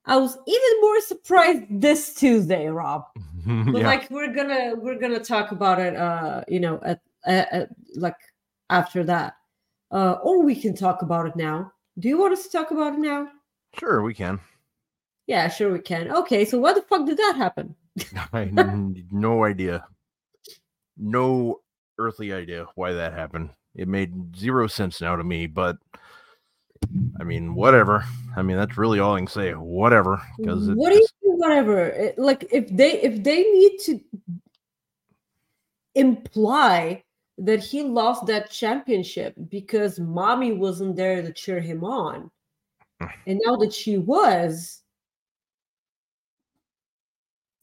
I was even more surprised this Tuesday, Rob. But yeah. like we're gonna we're gonna talk about it. Uh, you know, at, at, at like after that, uh, or we can talk about it now. Do you want us to talk about it now? Sure, we can. Yeah, sure we can. Okay, so what the fuck did that happen? I no idea. No earthly idea why that happened. It made zero sense now to me, but I mean, whatever. I mean, that's really all I can say. Whatever. Because what do you mean, whatever? It, like if they if they need to imply that he lost that championship because mommy wasn't there to cheer him on, and now that she was,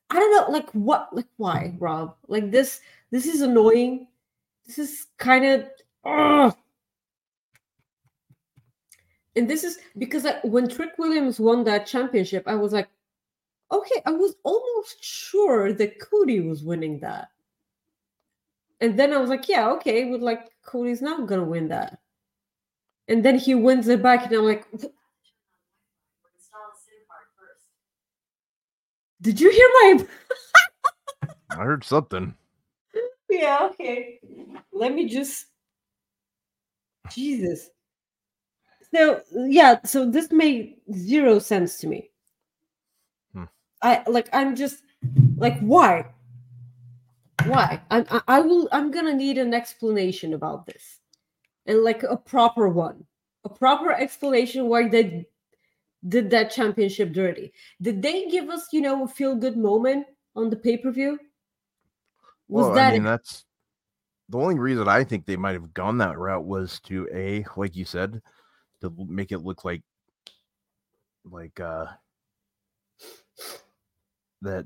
I don't know, like what, like why, Rob? Like this, this is annoying. This is kind of. And this is because I, when Trick Williams won that championship, I was like, okay, I was almost sure that Cody was winning that. And then I was like, yeah, okay, but like Cody's not gonna win that. And then he wins it back, and I'm like, did you hear my? I heard something. Yeah, okay. Let me just. Jesus. So yeah, so this made zero sense to me. Hmm. I like. I'm just like, why? Why? I, I I will. I'm gonna need an explanation about this, and like a proper one, a proper explanation why they did that championship dirty. Did they give us, you know, a feel good moment on the pay per view? Was well, that I mean, that's the only reason I think they might have gone that route was to a, like you said, to make it look like, like uh that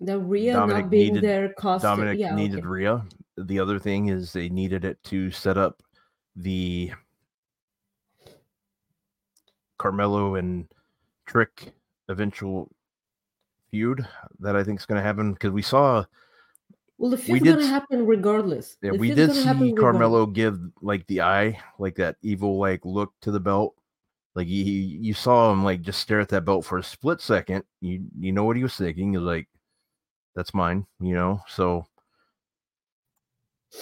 the Rhea Dominic not being needed- their costume? Dominic yeah, needed okay. Rhea. The other thing is they needed it to set up the Carmelo and Trick eventual feud that I think is going to happen because we saw Well, the we did gonna happen regardless. yeah The we did see. Carmelo give like the eye like that evil like look to the belt. Like he, he you saw him like just stare at that belt for a split second. You you know what he was thinking he was like that's mine you know? So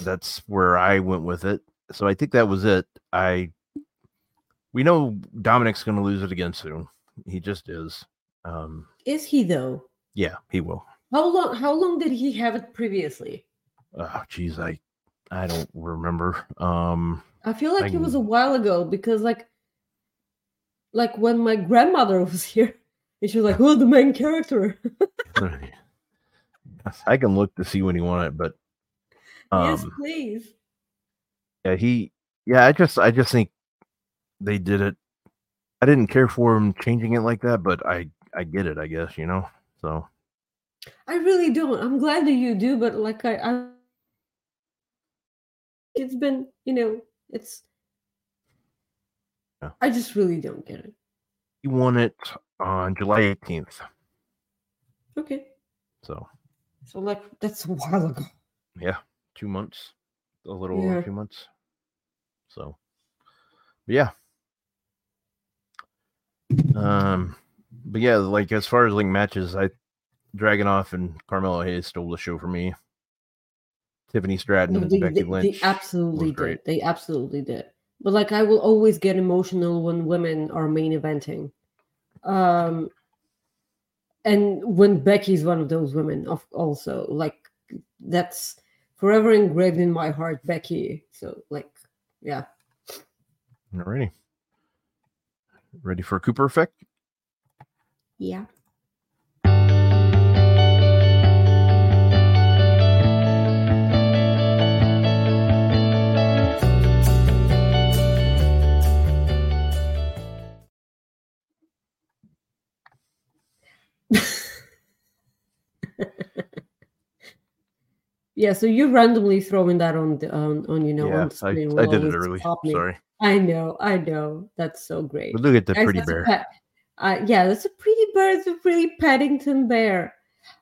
that's where I went with it. So I think that was it. I we know Dominic's going to lose it again soon. He just is um Is he though? yeah he will How long? How long did he have it previously? oh geez I I don't remember um I feel like I it was a while ago because, like, like when my grandmother was here, and she was like, "Oh, the main character." I can look to see when he won it, but yes, um, please. yeah, he, yeah, I just, I just think they did it. I didn't care for him changing it like that, but I, I get it, I guess, you know. So I really don't. I'm glad that you do, but like, I, I it's been, you know, it's. Yeah. I just really don't get it. he won it on July 18th. Okay, So so like that's a while ago. yeah, two months, a little Yeah. over two months. So, yeah. Um, but yeah, like as far as like matches, I Dragunov and Carmelo Hayes stole the show for me. Tiffany Stratton No, and they, Becky they, Lynch. they absolutely was great. did. They absolutely did. But like, I will always get emotional when women are main eventing, um, and when Becky's one of those women. Of also like, that's forever engraved in my heart. Becky. So like, yeah. Alrighty. Ready for Cooper effect? Yeah. Yeah, so you're randomly throwing that on the on, on you know yeah, on the I, screen. I will did it early. pop me. Sorry. I know, I know. That's so great. But look at the Guys, pretty bear. pet- uh, yeah, that's a pretty bear. It's a pretty Paddington bear.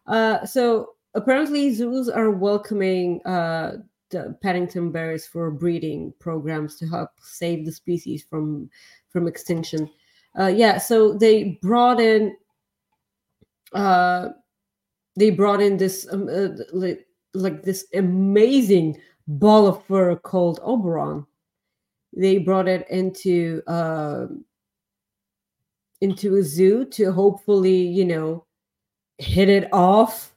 Uh, so apparently, zoos are welcoming uh, the Paddington bears for breeding programs to help save the species from from extinction. Uh, yeah, so they brought in uh, they brought in this um, uh, like, like this amazing ball of fur called Oberon. They brought it into uh, into a zoo to hopefully, you know, hit it off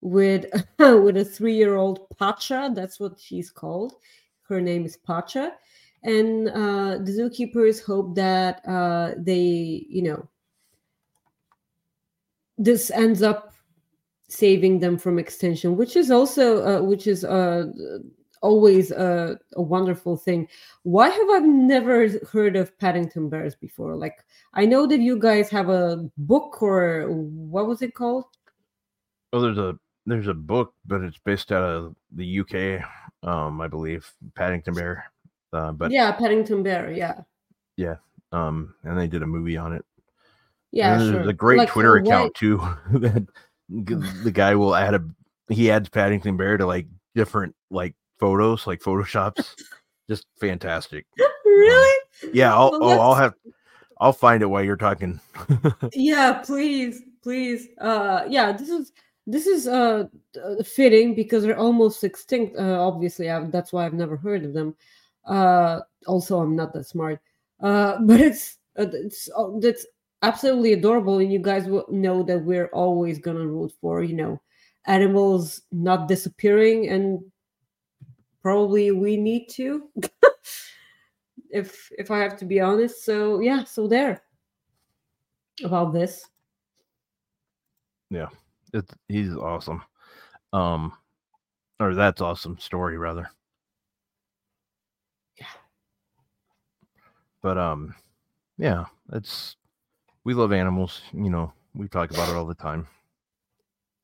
with with a three year old Pacha. That's what she's called. Her name is Pacha, and uh, the zookeepers hope that uh, they, you know, this ends up saving them from extinction, which is also uh, which is uh, always a, a wonderful thing. Why have I never heard of Paddington bears before? Like I know that you guys have a book or what was it called? Oh, there's a there's a book, but it's based out of the UK, um, I believe, Paddington Bear. Uh, but yeah, Paddington Bear. Yeah. Yeah. Um, and they did a movie on it. Yeah, sure. There's a great Like, Twitter what- account too. that the guy will add a he adds Paddington Bear to like different like photos, like photoshops. Just fantastic. Really? Yeah, I'll Well, oh, I'll have I'll find it while you're talking. yeah please please uh yeah this is this is uh uh, fitting because they're almost extinct uh, obviously i that's why i've never heard of them uh also i'm not that smart uh but it's uh, it's uh, that's absolutely adorable and you guys will know that we're always gonna root for you know animals not disappearing and probably we need to if if i have to be honest so yeah so there about this Yeah, It's he's awesome. Um or that's awesome story rather. Yeah. But um yeah, it's we love animals, you know, we talk about it all the time.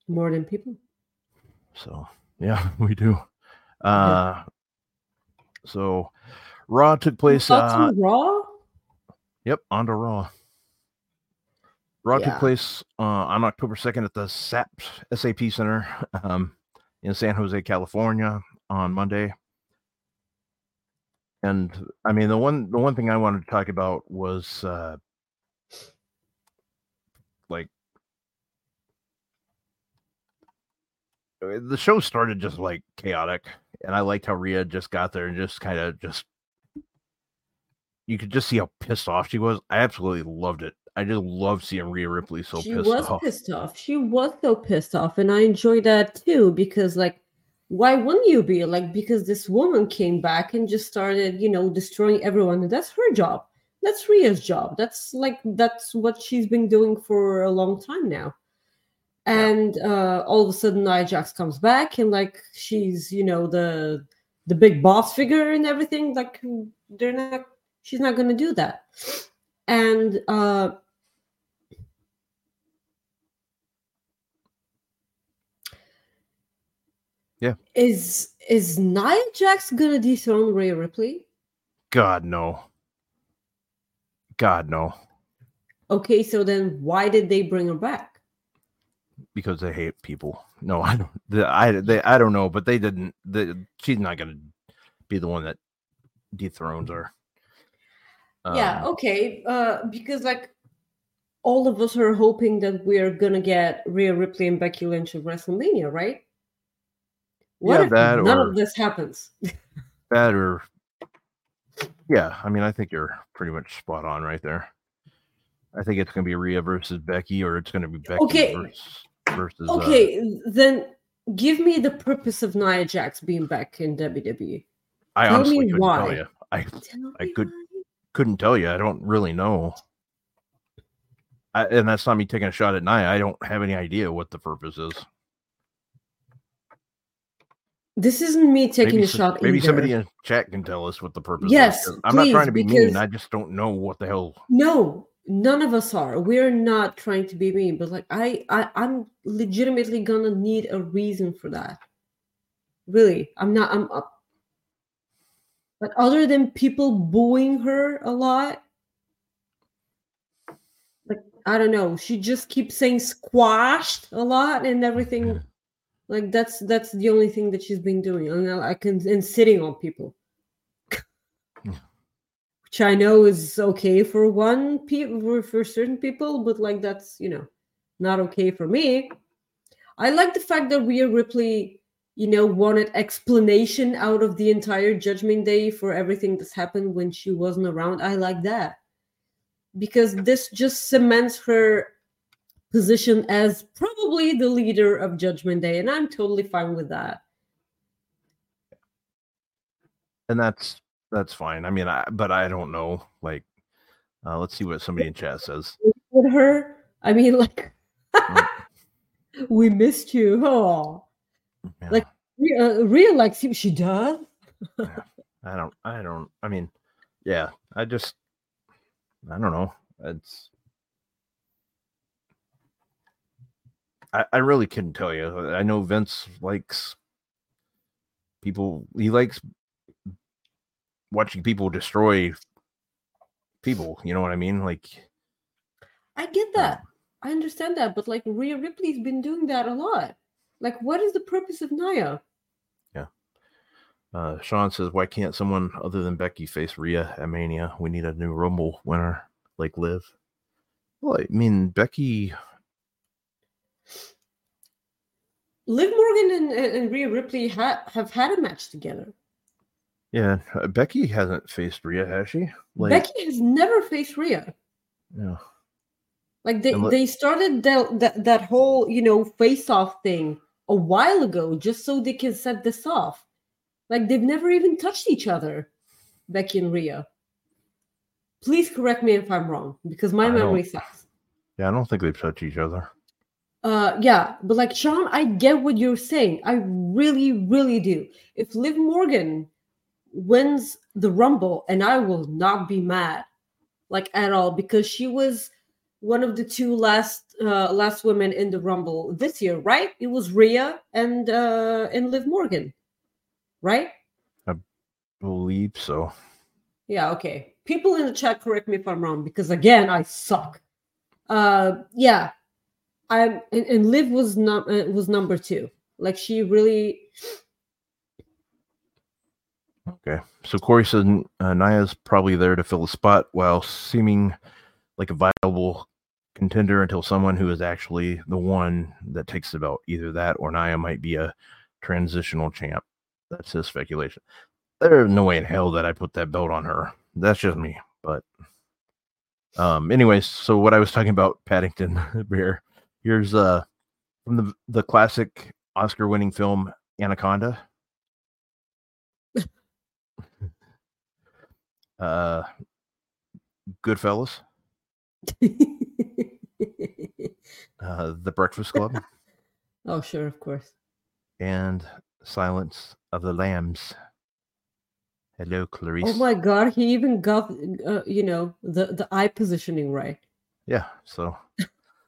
more than people So yeah, we do. Uh so Raw took place uh raw Yep, on to Raw. Raw Yeah. took place uh, on October 2nd at the SAP SAP Center um, in San Jose, California on Monday. And I mean the one the one thing I wanted to talk about was uh like uh, Eh, the show started just like chaotic and I liked how Rhea just got there and just kind of just you could just see how pissed off she was. I absolutely loved it. I just love seeing Rhea Ripley so she pissed was off. pissed off she was so pissed off and i enjoyed that too because like why wouldn't you be like because this woman came back and just started you know destroying everyone and that's her job that's Rhea's job that's like that's what she's been doing for a long time now. And uh all of a sudden Nia Jax comes back and like she's you know the the big boss figure and everything like they're not she's not gonna do that and uh yeah Is is Nia Jax gonna dethrone Rhea Ripley? God no. God no. Okay, so then why did they bring her back? Because they hate people. No, I don't. The, I they I don't know, but they didn't. The, she's not gonna be the one that dethrones her. yeah, Um, okay. Uh because like all of us are hoping that we're gonna get Rhea Ripley and Becky Lynch at WrestleMania, right? What Yeah, if that none or- of this happens? that or yeah. I mean, I think you're pretty much spot on right there. I think it's gonna be Rhea versus Becky, or it's gonna be Becky Okay. versus versus. uh, Okay, then give me the purpose of Nia Jax being back in WWE. I tell honestly me couldn't why. tell you. I Tell I could- why. couldn't tell you. I don't really know. I, and that's not me taking a shot at Nia. I don't have any idea what the purpose is. This isn't me taking maybe a shot. maybe either. somebody in chat can tell us what the purpose Yes, is. I'm not trying to be mean. I just don't know what the hell. No, none of us are. We're not trying to be mean, but like I, I I'm legitimately gonna need a reason for that. Really, I'm not. I'm up. But other than people booing her a lot, like I don't know, she just keeps saying squashed a lot and everything. Like that's that's the only thing that she's been doing, and I can and sitting on people know is okay for one people for, for certain people, but like that's you know not okay for me. I like the fact that Rhea Ripley, you know, wanted explanation out of the entire Judgment Day for everything that's happened when she wasn't around. I like that because this just cements her position as probably the leader of Judgment Day, and I'm totally fine with that. And that's that's fine. I mean, I, but I don't know. Like, uh, let's see what somebody in chat says. With her, I mean, like, Mm. we missed you. Oh. Yeah, Like- uh, Rhea likes you. She does. I don't. I don't. I mean, yeah. I just. I don't know. It's. I, I really couldn't tell you. I know Vince likes people. He likes watching people destroy people. You know what I mean? Like, I get that. I understand that, but like Rhea Ripley's been doing that a lot. Like, what is the purpose of Nia? Yeah. Uh, Sean says, "Why can't someone other than Becky face Rhea at Mania? We need a new Rumble winner like Liv." Well, I mean, Becky. Liv Morgan and, and, and Rhea Ripley ha- have had a match together. Yeah, uh, Becky hasn't faced Rhea, has she? Like, Becky has never faced Rhea. yeah. Like they, And look- they started that, that that whole you know face off thing a while ago just so they can set this off. Like they've never even touched each other, Becky and Rhea. Please correct me if I'm wrong because my I don't- memory sucks. Yeah, I don't think they've touched each other. Uh, yeah, but like Sean, I get what you're saying. I really, really do. If Liv Morgan wins the Rumble, and I will not be mad, like at all, because she was one of the two last uh last women in the Rumble this year, right? It was Rhea and uh and Liv Morgan, right? I believe so. Yeah, okay. People in the chat correct me if I'm wrong because again, I suck. Uh yeah. I'm and, and Liv was not uh, was number 2. Like she really Okay. So Corey said uh, Nia's probably there to fill a spot while seeming like a viable contender until someone who is actually the one that takes the belt. Either that or Nia might be a transitional champ. That's his speculation. There's no way in hell that I put that belt on her. That's just me. But um anyways, so what I was talking about Paddington Bear. Here's uh from the the classic Oscar winning film Anaconda. Uh Goodfellas, uh The Breakfast Club, Oh, sure, of course. and Silence of the Lambs. Hello, Clarice. Oh my god, he even got uh, you know, the the eye positioning right. Yeah, so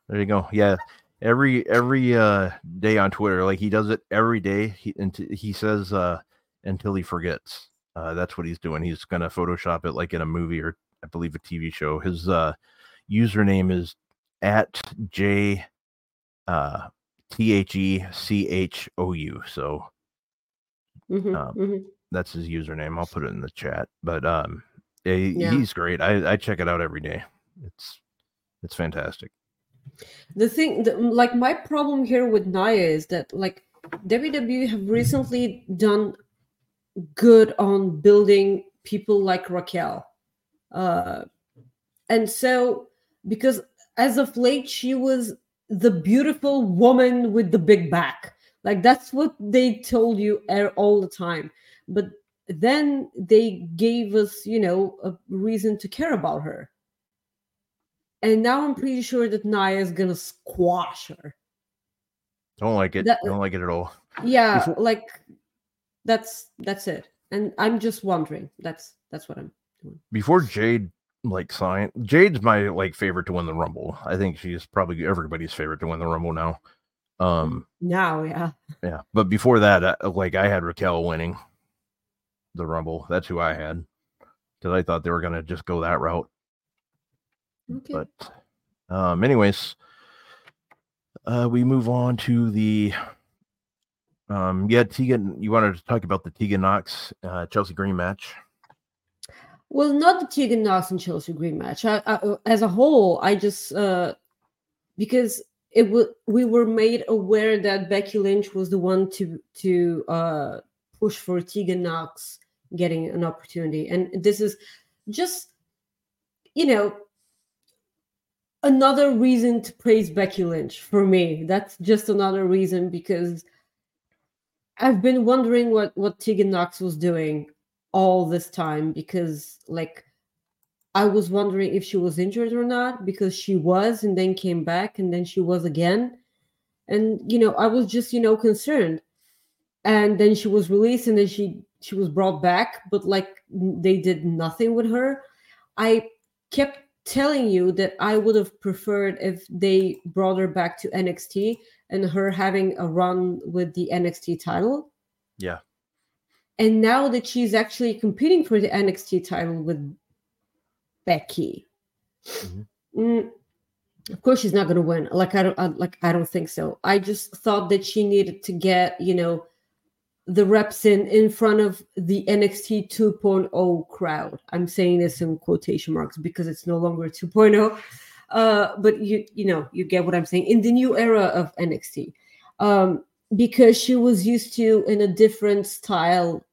there you go. Yeah, every every uh day on Twitter, like he does it every day. He and he says uh until he forgets. Uh that's what he's doing. He's gonna Photoshop it like in a movie or I believe a TV show. His uh username is at J uh T H E C H O U. So Mhm, Um, mhm. that's his username. I'll put it in the chat. But um he- Yeah. he's great. I, I check it out every day. It's it's fantastic. the thing the, like my problem here with Nia is that like WWE have recently done good on building people like Raquel. Uh and so because as of late she was the beautiful woman with the big back. Like that's what they told you all the time. But then they gave us, you know, a reason to care about her. And now I'm pretty sure that Nia is gonna squash her. Don't like it. That- don't like it at all. Yeah, Before- like that's that's it. And I'm just wondering. That's that's what I'm doing before Jade like signed, Jade's my like favorite to win the Rumble. I think she's probably everybody's favorite to win the Rumble now. Um, now, yeah. yeah, but before that, uh, like I had Raquel winning the Rumble. That's who I had because I thought they were gonna just go that route. Okay. But um, anyways, uh, we move on to the um, yeah, Tegan. You wanted to talk about the Tegan Knox uh, Chelsea Green match? Well, not the Tegan Knox and Chelsea Green match. I, I, as a whole, I just uh because it was we were made aware that Becky Lynch was the one to to uh push for Tegan Knox getting an opportunity, and this is just you know another reason to praise Becky Lynch for me. That's just another reason because I've been wondering what what Tegan Knox was doing all this time because like I was wondering if she was injured or not because she was and then came back and then she was again. And you know, I was just, you know, concerned. And then she was released and then she she was brought back, but like they did nothing with her. I kept telling you that I would have preferred if they brought her back to NXT and her having a run with the NXT title. Yeah. And now that she's actually competing for the NXT title with Becky, Mhm. mm, of course she's not going to win. Like I don't I, like I don't think so. I just thought that she needed to get you know the reps in in front of the NXT 2.0 crowd. I'm saying this in quotation marks because it's no longer 2.0. Uh, but you you know you get what I'm saying in the new era of NXT. Um, because she was used to in a different style,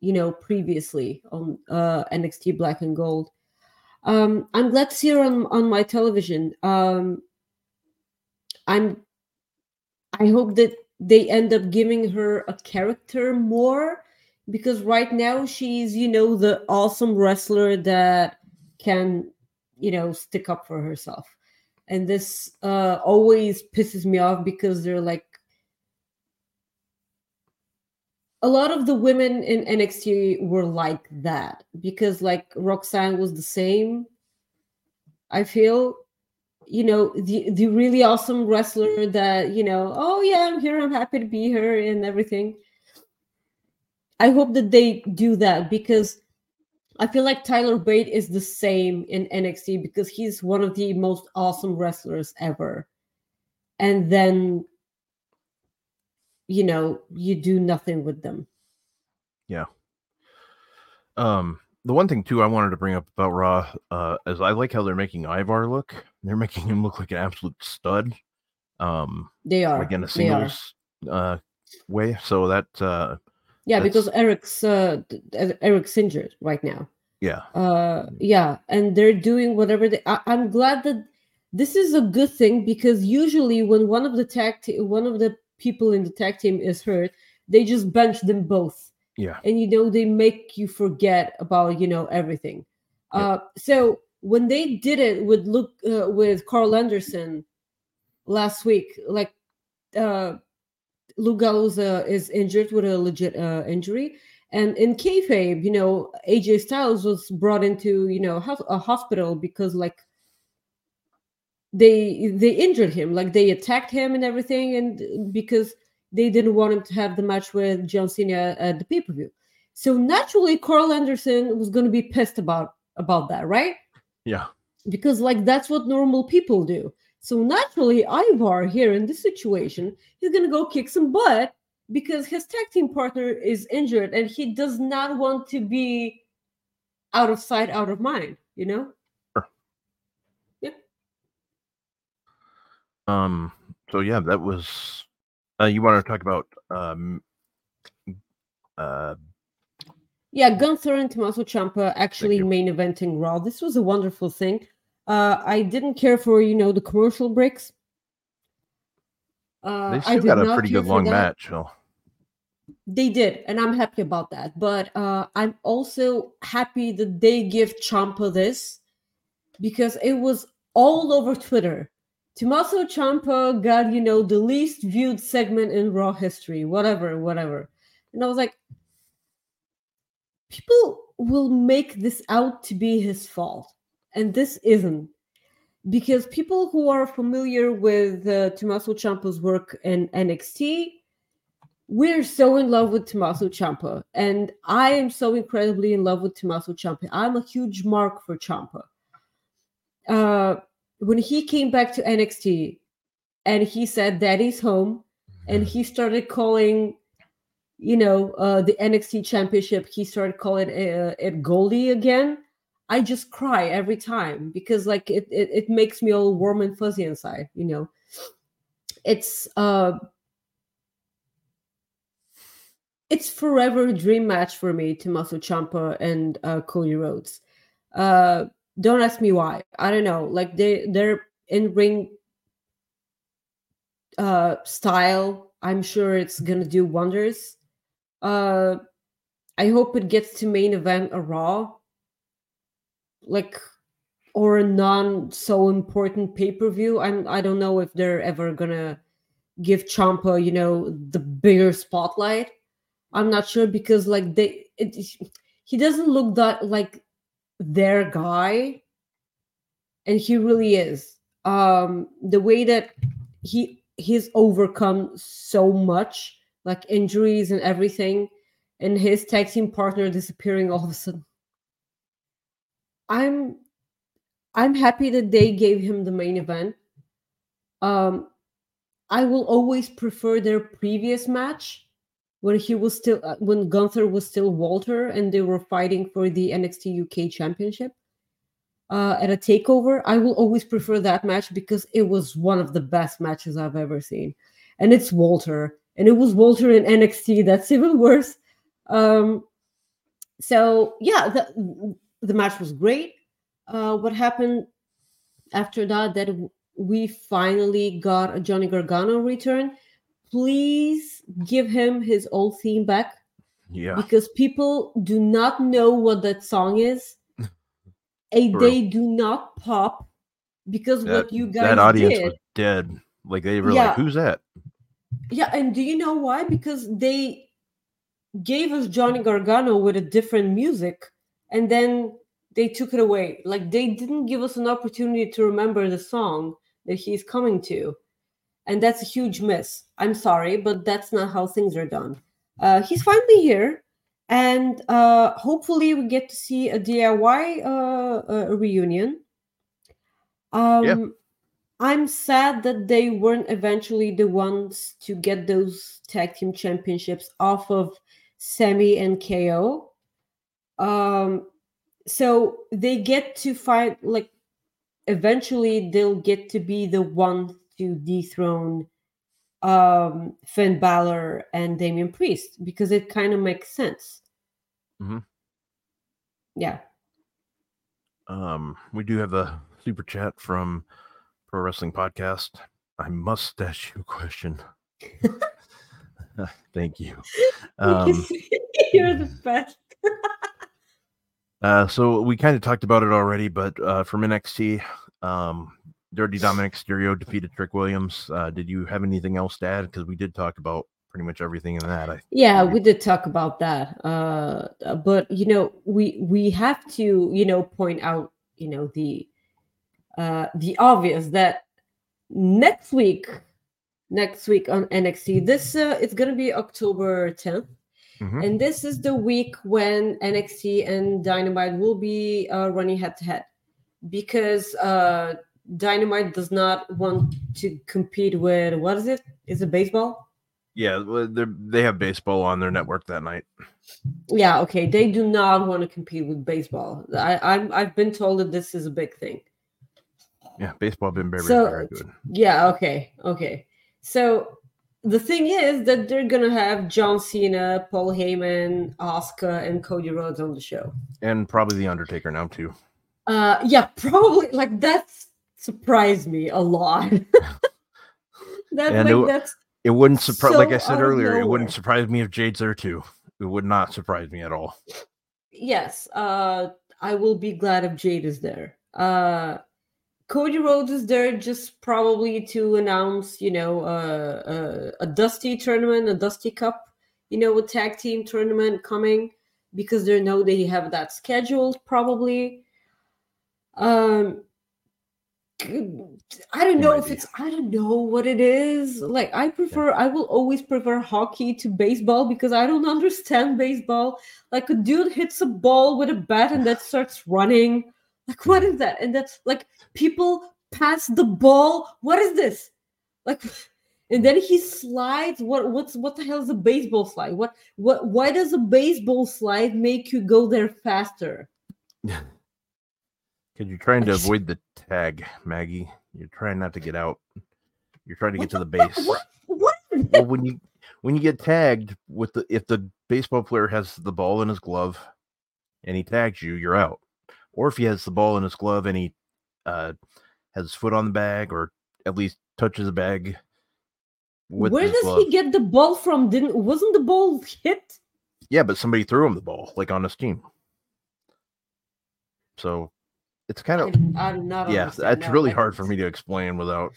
you know, previously on uh, NXT Black and Gold. Um, I'm glad to see her on, on my television. Um, I'm. I hope that they end up giving her a character more because right now she's you know the awesome wrestler that can you know stick up for herself. And this uh always pisses me off because they're like a lot of the women in NXT were like that because like Roxanne was the same I feel. You know the the really awesome wrestler that you know oh yeah I'm here I'm happy to be here and everything. I hope that they do that because I feel like Tyler Bate is the same in NXT because he's one of the most awesome wrestlers ever. And then, you know, you do nothing with them. Yeah. Um, the one thing too I wanted to bring up about Raw uh, is I like how they're making Ivar look. They're making him look like an absolute stud. Um, They are. like in a singles uh way. So that uh, Yeah, that's- because Eric's uh, Eric's injured right now. yeah, Uh, yeah, and they're doing whatever they. I, I'm glad that this is a good thing because usually when one of the tag te- one of the people in the tag team is hurt, they just bench them both. yeah, and you know they make you forget about you know everything Yep. uh so when they did it with look uh, with karl anderson last week like uh Luke Gallows uh, is injured with a legit uh, injury and in kayfabe you know aj styles was brought into you know a hospital because like they they injured him like they attacked him and everything and because they didn't want him to have the match with John Cena at the pay-per-view. So naturally Karl Anderson was going to be pissed about about that, right? yeah, Because like that's what normal people do. So naturally Ivar here in this situation, he's going to go kick some butt because his tag team partner is injured and he does not want to be out of sight out of mind, you know? um, so yeah, that was. Uh, you want to talk about um, uh, Yeah, Gunther and Tommaso Ciampa actually main eventing Raw. This was a wonderful thing. Uh, I didn't care for you know the commercial breaks. Uh, they still got a pretty good long match. So They did, and I'm happy about that. But uh, I'm also happy that they give Ciampa this because it was all over Twitter. Tommaso Ciampa got you know the least viewed segment in Raw history, whatever, whatever. And I was like, people will make this out to be his fault, and this isn't. Because people who are familiar with uh, Tommaso Ciampa's work in NXT, we're so in love with Tommaso Ciampa, and I am so incredibly in love with Tommaso Ciampa. I'm a huge mark for Ciampa. Uh, when he came back to NXT, and he said, "Daddy's home," and he started calling, you know, uh, the NXT Championship. He started calling uh, it Goldie again. I just cry every time because, like, it, it it makes me all warm and fuzzy inside. You know, it's uh it's forever a dream match for me, Tommaso Ciampa and uh, Cody Rhodes. Uh, don't ask me why. I don't know. Like they they're in ring uh, style. I'm sure it's gonna do wonders. Uh, I hope it gets to main event a Raw, like or a non so important pay per view. I'm I don't know if they're ever gonna give Ciampa, you know, the bigger spotlight. I'm not sure because like they it, he doesn't look that like their guy and he really is. Um the way that he he's overcome so much, like injuries and everything, and his tag team partner disappearing all of a sudden. I'm I'm happy that they gave him the main event. Um, I will always prefer their previous match when he was still uh, when Gunther was still Walter and they were fighting for the NXT UK Championship uh, at a takeover. I will always prefer that match because it was one of the best matches I've ever seen, and it's Walter, and it was Walter in NXT. That's even worse. Um, so yeah, the the match was great. Uh, what happened after that? That we finally got a Johnny Gargano return please give him his old theme back. Yeah. Because people do not know what that song is. and they do not pop because that, what you guys that audience did, was dead. Like they were Yeah. like, "Who's that?" Yeah, and do you know why? Because they gave us Johnny Gargano with a different music and then they took it away. Like they didn't give us an opportunity to remember the song that he's coming to. And that's a huge miss. I'm sorry, but that's not how things are done. Uh, he's finally here, and uh, hopefully we get to see a DIY uh, reunion. Um, Yeah. I'm sad that they weren't eventually the ones to get those tag team championships off of Sami and KO. Um, so they get to fight like eventually they'll get to be the one to dethrone um Finn Balor and Damian Priest because it kind of makes sense. Mhm. Yeah. Um, we do have a super chat from Pro Wrestling Podcast. I must ask you a question. Thank you. Um, You're the best. Uh, so we kind of talked about it already, but uh, from NXT, um, Dirty Dominik Mysterio defeated Trick Williams. Uh, did you have anything else to add? Because we did talk about pretty much everything in that. I Yeah, we did talk about that. Uh but you know, we we have to, you know, point out, you know, the uh the obvious that next week next week on NXT this uh, it's going to be October 10th Mhm. and this is the week when NXT and Dynamite will be uh, running head to head because uh, Dynamite does not want to compete with what is it? Is it baseball? yeah, they have baseball on their network that night. Yeah, okay. They do not want to compete with baseball. I, I'm I've been told that this is a big thing. Yeah, baseball been very So- very good. Yeah, okay, okay. So the thing is that they're gonna have John Cena, Paul Heyman, Oscar, and Cody Rhodes on the show. And probably the Undertaker now too. Uh yeah, probably like that surprised me a lot. that And like it- that's It wouldn't surprise, like I said earlier, it wouldn't surprise me if Jade's there too. It would not surprise me at all. yes, uh I will be glad if Jade is there. Uh Cody Rhodes is there just probably to announce, you know, uh, uh, a Dusty tournament, a Dusty Cup, you know, a tag team tournament coming because they know they have that scheduled probably. Um, I don't know if it's I don't know what it is. Like I prefer I will always prefer hockey to baseball because I don't understand baseball. Like a dude hits a ball with a bat and that starts running. Like what is that? And that's like people pass the ball. What is this? Like and then he slides. What what's what the hell is a baseball slide? What what why does a baseball slide make you go there faster? Because you're trying to avoid the tag, Maggie. You're trying not to get out. You're trying to What get to the the base. What what well, when you when you get tagged with the if the baseball player has the ball in his glove and he tags you, you're out. Or if he has the ball in his glove and he uh, has his foot on the bag or at least touches the bag Where does glove. he get the ball from? Didn't wasn't the ball hit? Yeah, but somebody threw him the ball, like on his team. So it's kind of I do not yeah, that's that. really hard for me to explain without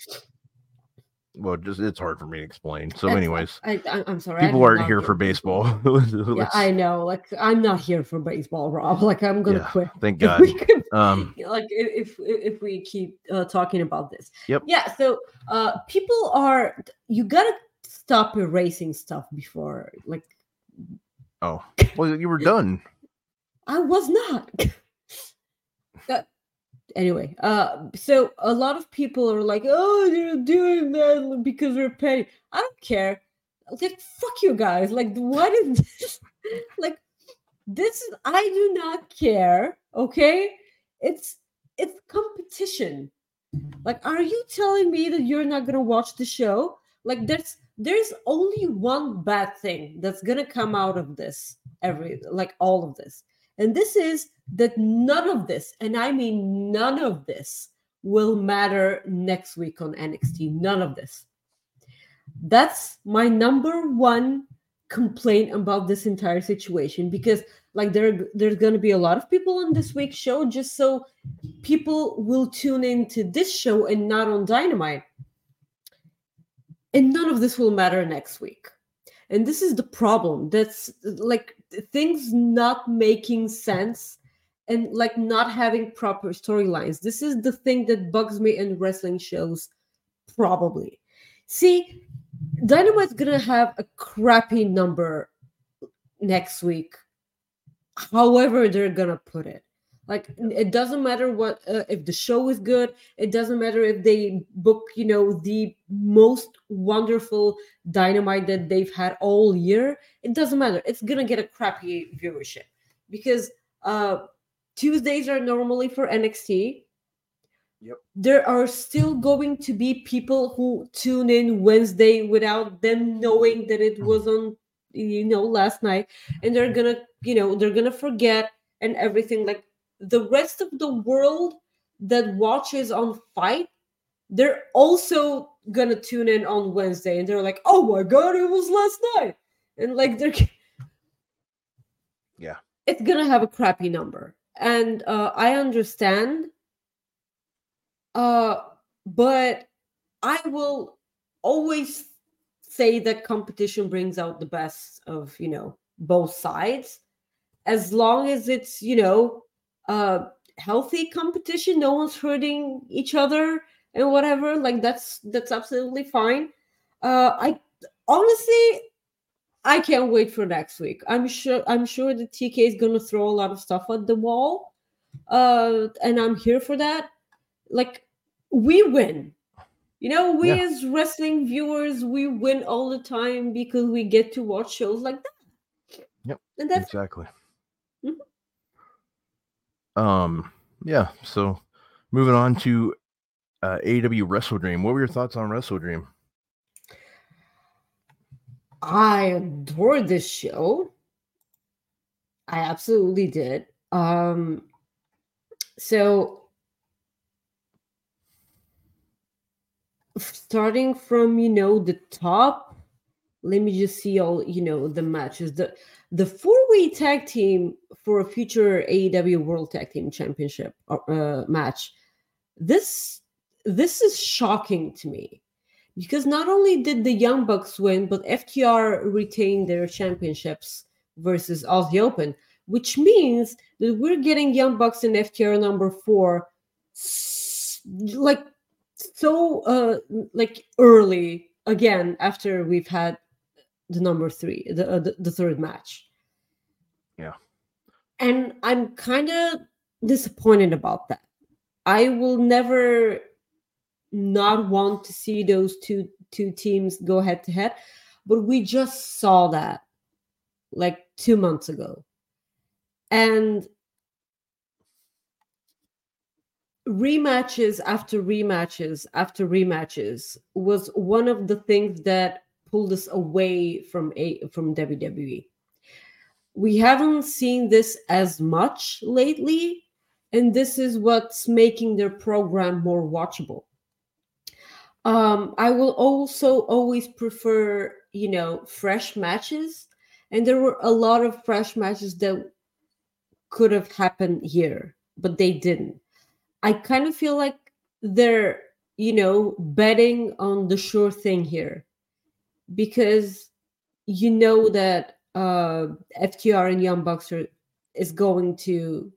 well, just it's hard for me to explain. So, That's- anyways, I, I'm sorry. People aren't here for baseball. Yeah, I know. Like I'm not here for baseball, Rob. Like I'm gonna Yeah, quit. Thank God. could- Um, like if if if we keep uh, talking about this. Yep. Yeah. So uh, people are. You gotta stop erasing stuff before. Like oh, well, you were done. I was not. That- anyway, uh, so a lot of people are like, "Oh, they're doing that because we're petty." I don't care. Like, fuck you guys. Like, what is this? like, this is. I do not care. Okay, it's it's competition. Like, are you telling me that you're not gonna watch the show? Like, there's there's only one bad thing that's gonna come out of this. Every like all of this. And this is that none of this, and I mean none of this, will matter next week on NXT. None of this. That's my number one complaint about this entire situation because like there there's going to be a lot of people on this week's show just so people will tune into this show and not on dynamite and none of this will matter next week and this is the problem that's like things not making sense and like not having proper storylines. This is the thing that bugs me in wrestling shows probably. See dynamite's gonna have a crappy number next week however they're gonna put it like it doesn't matter what uh, if the show is good it doesn't matter if they book you know the most wonderful dynamite that they've had all year it doesn't matter it's gonna get a crappy viewership because uh tuesdays are normally for nxt Yep. there are still going to be people who tune in wednesday without them knowing that it Mhm. was on you know last night and they're gonna you know they're gonna forget and everything like the rest of the world that watches on FITE they're also gonna tune in on wednesday and they're like oh my god it was last night! And like they're Yeah. it's gonna have a crappy number. And uh i understand. Uh but i will always say that competition brings out the best of you know both sides. As long as it's you know uh healthy competition no one's hurting each other and whatever like that's that's absolutely fine uh i honestly i can't wait for next week i'm sure i'm sure the tk is gonna throw a lot of stuff at the wall uh and i'm here for that like we win you know we Yeah. as wrestling viewers we win all the time because we get to watch shows like that Yep. and that's exactly. Um, yeah. So, moving on to uh, AEW Wrestle Dream. What were your thoughts on WrestleDream? I adore this show. I absolutely did. Um so starting from you know the top let me just see all you know the matches. The the four-way tag team for a future AEW World Tag Team Championship uh, match this this is shocking to me. Because not only did the Young Bucks win, but FTR retained their championships versus Aussie Open, which means that we're getting Young Bucks and FTR number four, like so, uh, like early again after we've had the number three, the uh, the, the third match. Yeah. and I'm kind of disappointed about that. I will never not want to see those two two teams go head to head but we just saw that like 2 months ago and rematches after rematches after rematches was one of the things that pulled us away from a from WWE we haven't seen this as much lately and this is what's making their program more watchable. Um i will also always prefer you know fresh matches and there were a lot of fresh matches that could have happened here but they didn't. I kind of feel like they're you know, betting on the sure thing here because you know that uh, FTR and Young Bucks are, is going to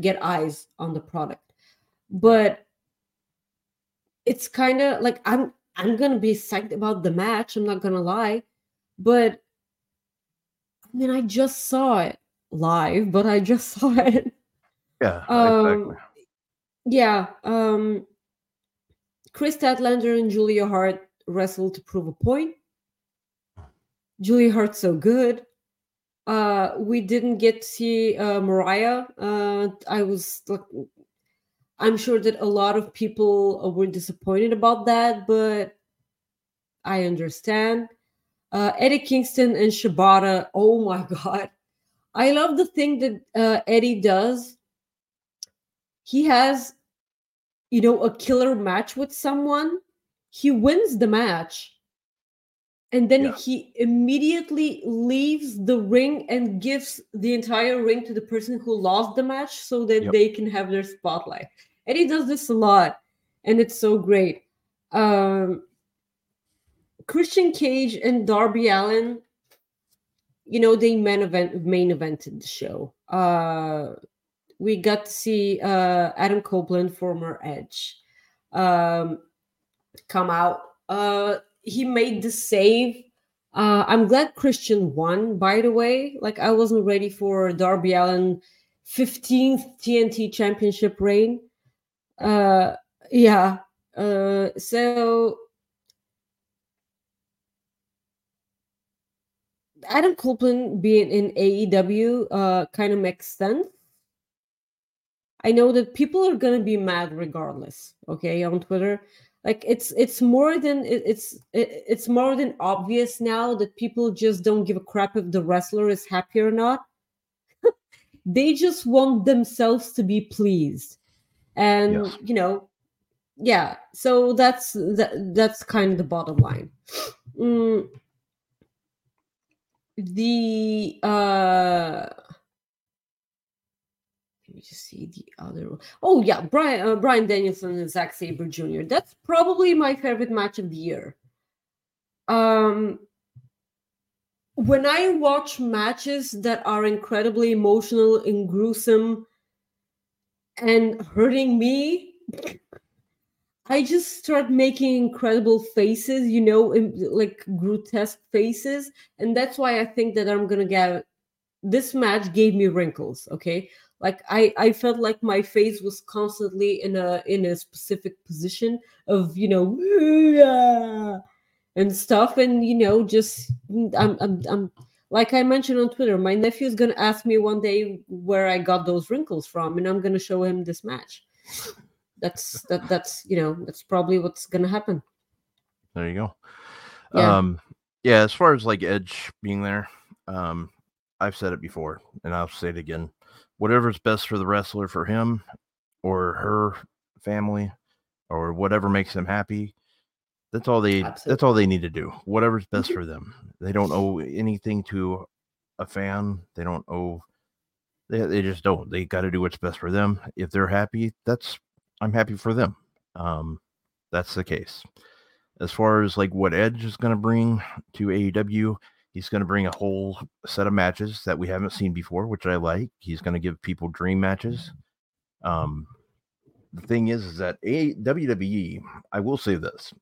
get eyes on the product. But it's kind of like I'm I'm gonna be psyched about the match. I'm not gonna lie, but I mean I just saw it live, but I just saw it. Yeah, Um, exactly. Yeah. Um, Kris Statlander and Julia Hart wrestled to prove a point. Julia Hart so good. Uh, we didn't get to see uh, Mariah. Uh, I was like, I'm sure that a lot of people were disappointed about that, but I understand. Uh, Eddie Kingston and Shibata. Oh my god, I love the thing that uh, Eddie does. He has, you know, a killer match with someone. He wins the match, and then Yeah. he immediately leaves the ring and gives the entire ring to the person who lost the match so that Yep. they can have their spotlight. and he does this a lot, and it's so great. Um, Christian Cage and Darby Allin, you know, they main event main evented the show. Uh, we got to see uh, Adam Copeland, former Edge, um, come out. Uh, he made the save. Uh, I'm glad Christian won. By the way, like I wasn't ready for Darby Allin 15th TNT Championship reign. Uh, yeah. Uh, so Adam Copeland being in AEW uh, kind of makes sense. I know that people are gonna be mad regardless. Okay, on Twitter, like it's it's more than it's it's more than obvious now that people just don't give a crap if the wrestler is happy or not. they just want themselves to be pleased, and you know, yeah. So that's that, that's kind of the bottom line. Mm, the uh me just see the other one. Oh yeah, Brian uh, Bryan Danielson and Zack Sabre Jr. That's probably my favorite match of the year. Um when I watch matches that are incredibly emotional and gruesome and hurting me, I just start making incredible faces, you know, like grotesque faces. And that's why I think that I'm gonna get this match gave me wrinkles, okay? Like I, I felt like my face was constantly in a in a specific position of, you know, and stuff. And you know, just I'm I'm I'm like I mentioned on Twitter, my nephew's gonna ask me one day where I got those wrinkles from, and I'm gonna show him this match. That's that that's you know, that's probably what's gonna happen. There you go. Yeah. Um, yeah, as far as like Edge being there, um, I've said it before and I'll say it again. Whatever's best for the wrestler, for him or her family, or whatever makes them happy, that's all they that's all they need to do. Whatever's best Mhm. for them. They don't owe anything to a fan. They don't owe they, they just don't. They got to do what's best for them. If they're happy, that's I'm happy for them. Um, that's the case. As far as like what Edge is going to bring to AEW, he's going to bring a whole set of matches that we haven't seen before, which I like. He's going to give people dream matches. Um, the thing is, is that a WWE, I will say this: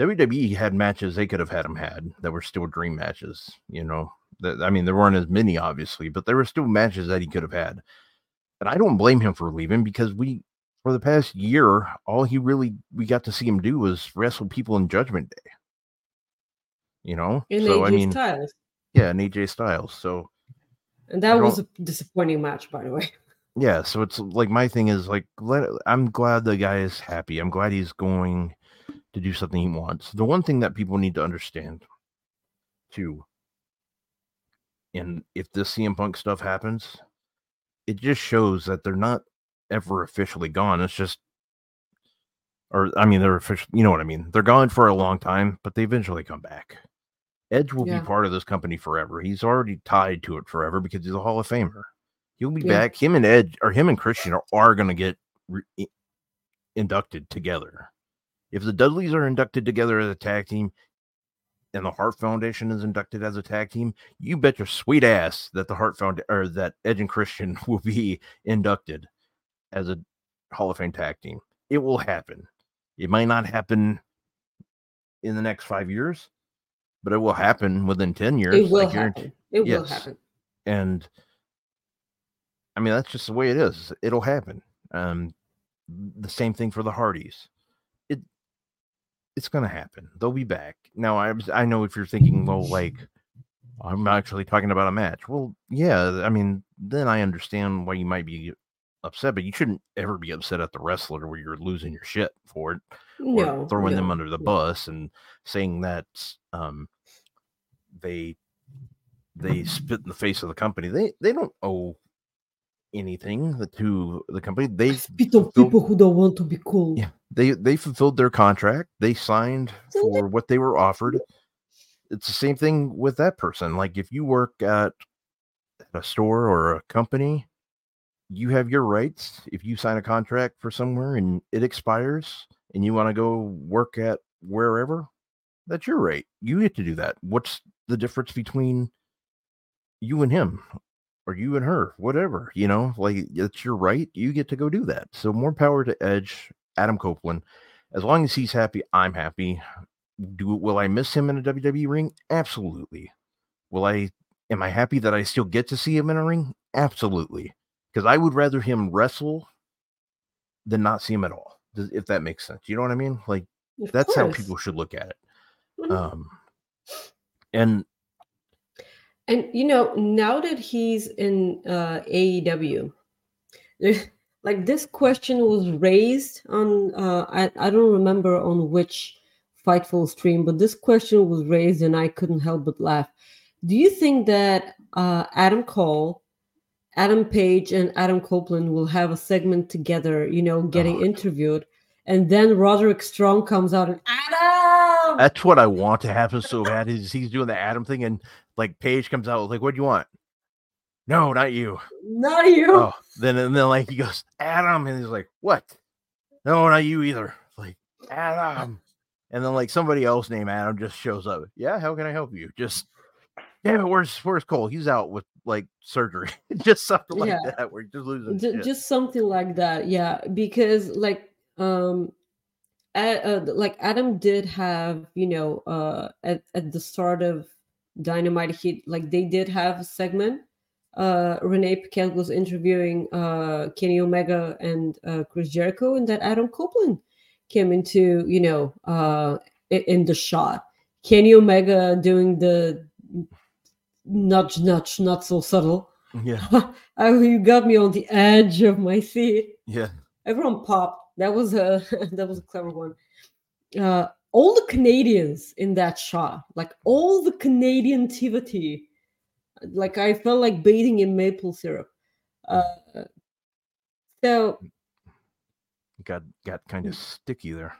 WWE had matches they could have had them had that were still dream matches. You know, that I mean, there weren't as many, obviously, but there were still matches that he could have had. And I don't blame him for leaving because we, for the past year, all he really we got to see him do was wrestle people in Judgment Day. You know, In so AJ I mean, Styles. yeah, and AJ Styles. So And that was a disappointing match, by the way. yeah, so it's like my thing is like let I'm glad the guy is happy. I'm glad he's going to do something he wants. The one thing that people need to understand too, and if this CM Punk stuff happens, it just shows that they're not ever officially gone. It's just or I mean they're official you know what I mean. They're gone for a long time, but they eventually come back. Edge will Yeah. be part of this company forever. He's already tied to it forever because he's a Hall of Famer. He'll be Yeah. back. Him and Edge or him and Christian are, are going to get re- inducted together. If the Dudleys are inducted together as a tag team, and the Hart Foundation is inducted as a tag team, you bet your sweet ass that the Hart Found or that Edge and Christian will be inducted as a Hall of Fame tag team. It will happen. It might not happen in the next five years, but it will happen within 10 years. It will happen. It will happen. And I mean, that's just the way it is. It'll happen. Um, the same thing for the Hardys. It it's gonna happen. They'll be back. Now I I know if you're thinking, well, like I'm actually talking about a match. Well, yeah, I mean, then I understand why you might be upset, but you shouldn't ever be upset at the wrestler where you're losing your shit for it or No. throwing them under the no. bus and saying that um they they spit in the face of the company. They they don't owe anything to the company. They Spit on people who don't want to be cool. yeah, they they fulfilled their contract. They signed for what they were offered. It's the same thing with that person. Like if you work at a store or a company, you have your rights. If you sign a contract for somewhere and it expires and you want to go work at wherever, that's your right. You get to do that. What's the difference between you and him or you and her, whatever, you know, like it's your right. You get to go do that. So more power to Edge, Adam Copeland. As long as he's happy, I'm happy. Do will I miss him in a WWE ring? Absolutely. Will I am I happy that I still get to see him in a ring? Absolutely. Because I would rather him wrestle than not see him at all. If that makes sense. You know what I mean? Like Of that's how people should look at it. Mhm. Um and And you know, now that he's in uh, AEW, like this question was raised on uh, I I don't remember on which Fightful stream, but this question was raised, and I couldn't help but laugh. Do you think that uh, Adam Cole, Adam Page, and Adam Copeland will have a segment together? You know, getting Oh. interviewed, and then Roderick Strong comes out and Adam. That's what I want to happen so bad is he's doing the Adam thing and like Page comes out like, what do you want? No, not you. Not you. Oh, then and then like he goes, Adam, and he's like, What? No, not you either. Like, Adam. And then like somebody else named Adam just shows up. Yeah, how can I help you? Just damn it, where's where's Cole? He's out with like surgery. just something like Yeah. that. We're just losing. Shit. just something like that yeah because like um uh, like adam did have you know uh at, at the start of dynamite he like they did have a segment uh renee paquette was interviewing uh kenny omega and uh chris jericho and that adam copeland came into you know uh in the shot kenny omega doing the nudge nudge not so subtle yeah, oh, you got me on the edge of my seat. yeah. Everyone popped. That was a that was a clever one. Uh, all the Canadians in that shot, like all the Canadian activity, like I felt like bathing in maple syrup. Uh, so Got got kind of sticky there.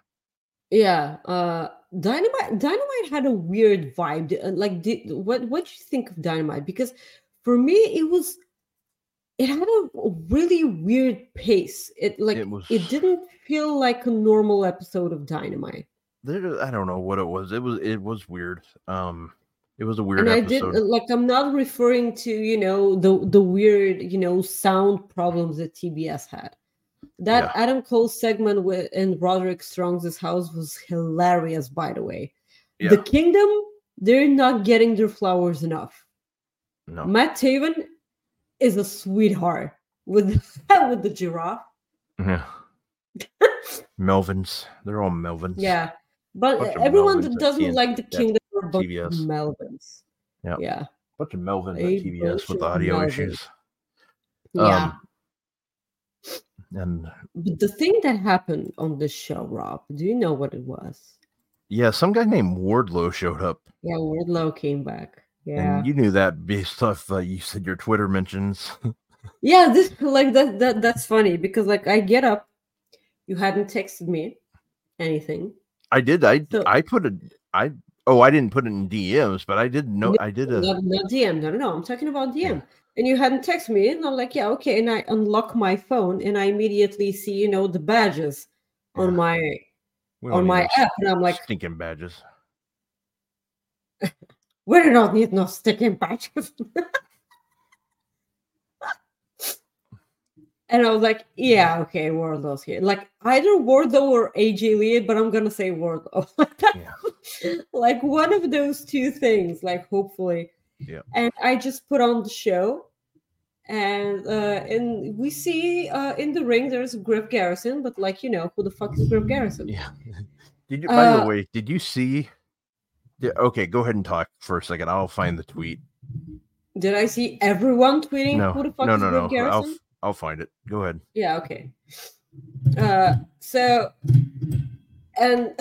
yeah, uh, Dynamite Dynamite had a weird vibe. Uh, Like, did, what what do you think of Dynamite? Because for me, it was it had a really weird pace. It like It it, didn't feel like a normal episode of Dynamite. There, I don't know what it was. It was it was weird. Um, it was a weird and I did episode. like I'm not referring to you know the the weird you know sound problems that TBS had. That Yeah. Adam Cole segment with in Roderick Strong's house was hilarious. By the way, Yeah. the Kingdom they're not getting their flowers enough. no, Matt Taven is a sweetheart with with the giraffe. yeah. Melvins, they're all Melvins. Yeah, but everyone Melvins doesn't like the Kingdom of. Melvins. Yep. Yeah, bunch of Melvins A at TBS with audio Melvins. issues. yeah. Um, and But the thing that happened on this show, Rob, do you know what it was? yeah, some guy named Wardlow showed up, Yeah, Wardlow came back. Yeah, and you knew that based off uh, you said your Twitter mentions. yeah. This like that that that's funny because like I get up, you hadn't texted me anything. I did. I So- I put a I oh I didn't put it in DMs, but I did know I did a Not, not DM. No, no, no. I'm talking about DM. And you hadn't texted me, and I'm like, yeah, okay. And I unlock my phone, and I immediately see, you know, the badges on my on my app, and I'm like, stinking badges. we do not need no sticking patches. and I was like, yeah, okay, Wardlow's here. Like either Wardlow or AJ Lee, but I'm gonna say Wardlow. Yeah. like one of those two things, like hopefully. Yeah. And I just put on the show. And uh and we see uh in the ring there's Griff Garrison, but like you know, who the fuck is Griff Garrison? Yeah. Did you? By the Uh, way, did you see? Yeah, okay, go ahead and talk for a second. I'll find the tweet. Did I see everyone tweeting No, who the fuck no, no, no. Garrison? I'll I'll find it. Go ahead. Yeah, okay. Uh so and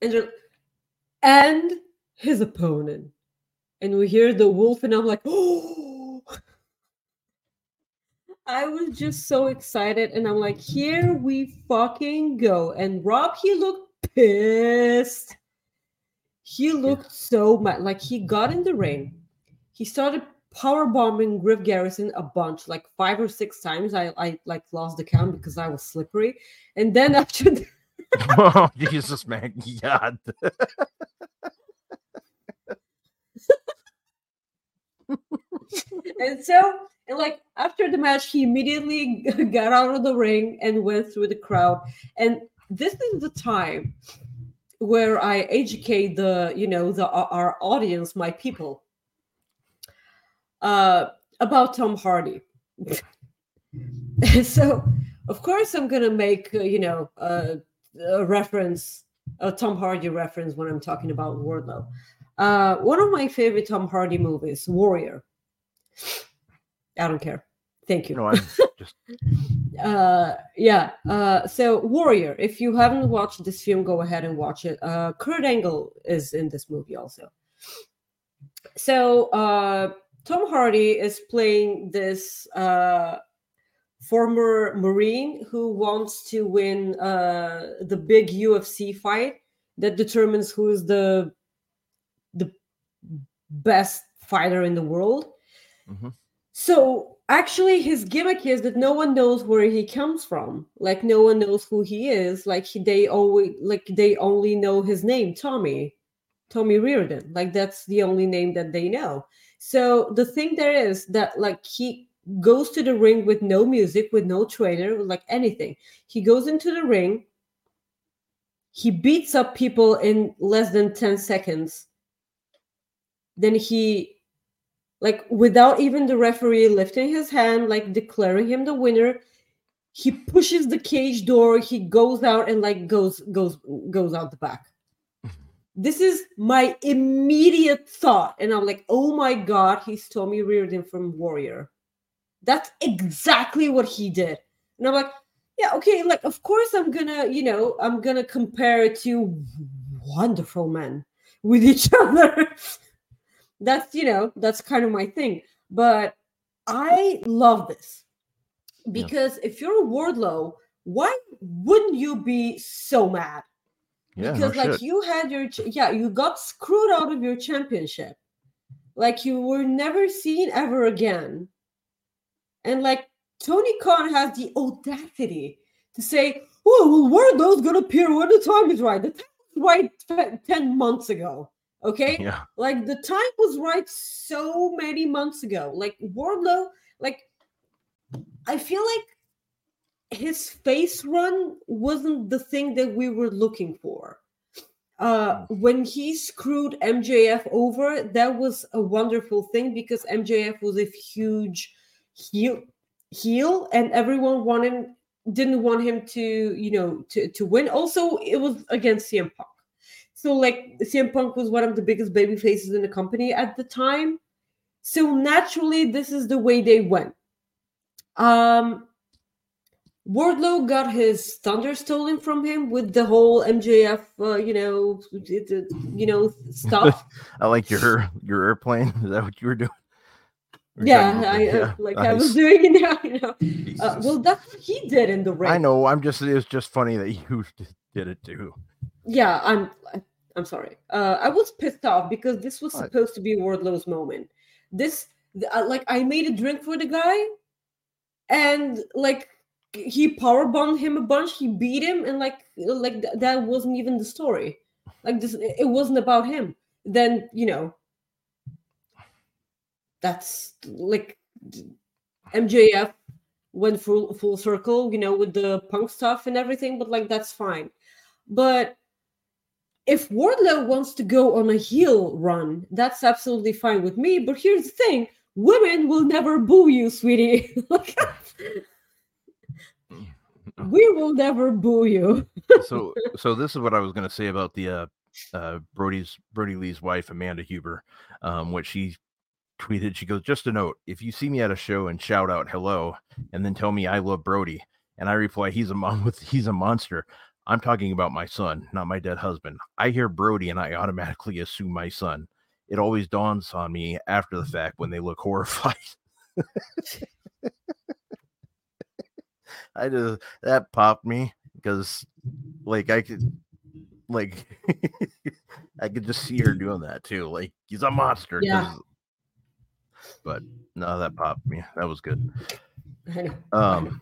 and and his opponent. And we hear the wolf, and I'm like, oh I was just so excited, and I'm like, here we fucking go. And Rob, he looked pissed. He looked so mad. Like he got in the ring. He started power bombing Griff Garrison a bunch, like five or six times. I, I like lost the count because I was slippery. And then after the, oh, Jesus, man, God. and so and like after the match, he immediately got out of the ring and went through the crowd. And this is the time where I educate the you know the our audience, my people, uh, about Tom Hardy. so, of course, I'm gonna make uh, you know uh, a reference, a Tom Hardy reference when I'm talking about Wardlow. Uh, one of my favorite Tom Hardy movies, Warrior. I don't care. Thank you. No, I'm just uh yeah uh so warrior if you haven't watched this film go ahead and watch it. Uh kurt angle is in this movie also. So uh tom hardy is playing this uh former marine who wants to win uh the big ufc fight that determines who is the the best fighter in the world. Mhm. so actually, his gimmick is that no one knows where he comes from. Like no one knows who he is. Like he, they always like they only know his name, Tommy, Tommy Riordan. Like that's the only name that they know. So the thing there is that like he goes to the ring with no music, with no trainer, like anything. He goes into the ring. He beats up people in less than 10 seconds. Then he like without even the referee lifting his hand like declaring him the winner he pushes the cage door he goes out and like goes goes goes out the back. This is my immediate thought and i'm like oh my god he's tommy riordan from warrior. That's exactly what he did. And i'm like yeah okay like of course i'm gonna you know i'm gonna compare it to wonderful men with each other that's you know that's kind of my thing. But i love this Yeah. because if you're a wardlow why wouldn't you be so mad? Yeah, because no like shit. you had your yeah you got screwed out of your championship. Like you were never seen ever again. And like tony khan has the audacity to say oh well wardlow's gonna appear when the time is right. The time was right te- 10 months ago okay yeah, like the time was right so many months ago. Like Wardlow, like I feel like his face run wasn't the thing that we were looking for. Uh, when he screwed MJF over, that was a wonderful thing because MJF was a huge heel, heel, and everyone wanted didn't want him to, you know, to to win. Also, it was against CM Punk. So like CM Punk was one of the biggest baby faces in the company at the time. So naturally, this is the way they went. Um Wardlow got his thunder stolen from him with the whole MJF, uh, you know, you know, stuff. I like your your airplane. Is that what you were doing? Or yeah? I uh, Yeah, like I was doing it now. You know, uh, well, that's what he did in the ring. I know. I'm just. It's just funny that you did it too. yeah i'm i'm sorry uh i was pissed off because this was supposed to be wardlow's moment this uh, like i made a drink for the guy and like he power bombed him a bunch. He beat him, and like like th- that wasn't even the story. Like this, it wasn't about him. Then you know, that's like MJF went full full circle, you know, with the punk stuff and everything. But like that's fine. But if Wardlow wants to go on a heel run, that's absolutely fine with me. But here's the thing: women will never boo you, sweetie. we will never boo you. so, so this is what I was going to say about the uh, uh, Brodie's Brodie Lee's wife, Amanda Huber, um, what she tweeted. She goes, "Just a note: if you see me at a show and shout out hello, and then tell me I love Brodie, and I reply he's a mom with he's a monster." I'm talking about my son, not my dead husband. I hear Brodie and I automatically assume my son. It always dawns on me after the fact when they look horrified. I just that popped me because like I could like I could just see her doing that too. Like he's a monster. Yeah. But no, that popped me. That was good. Um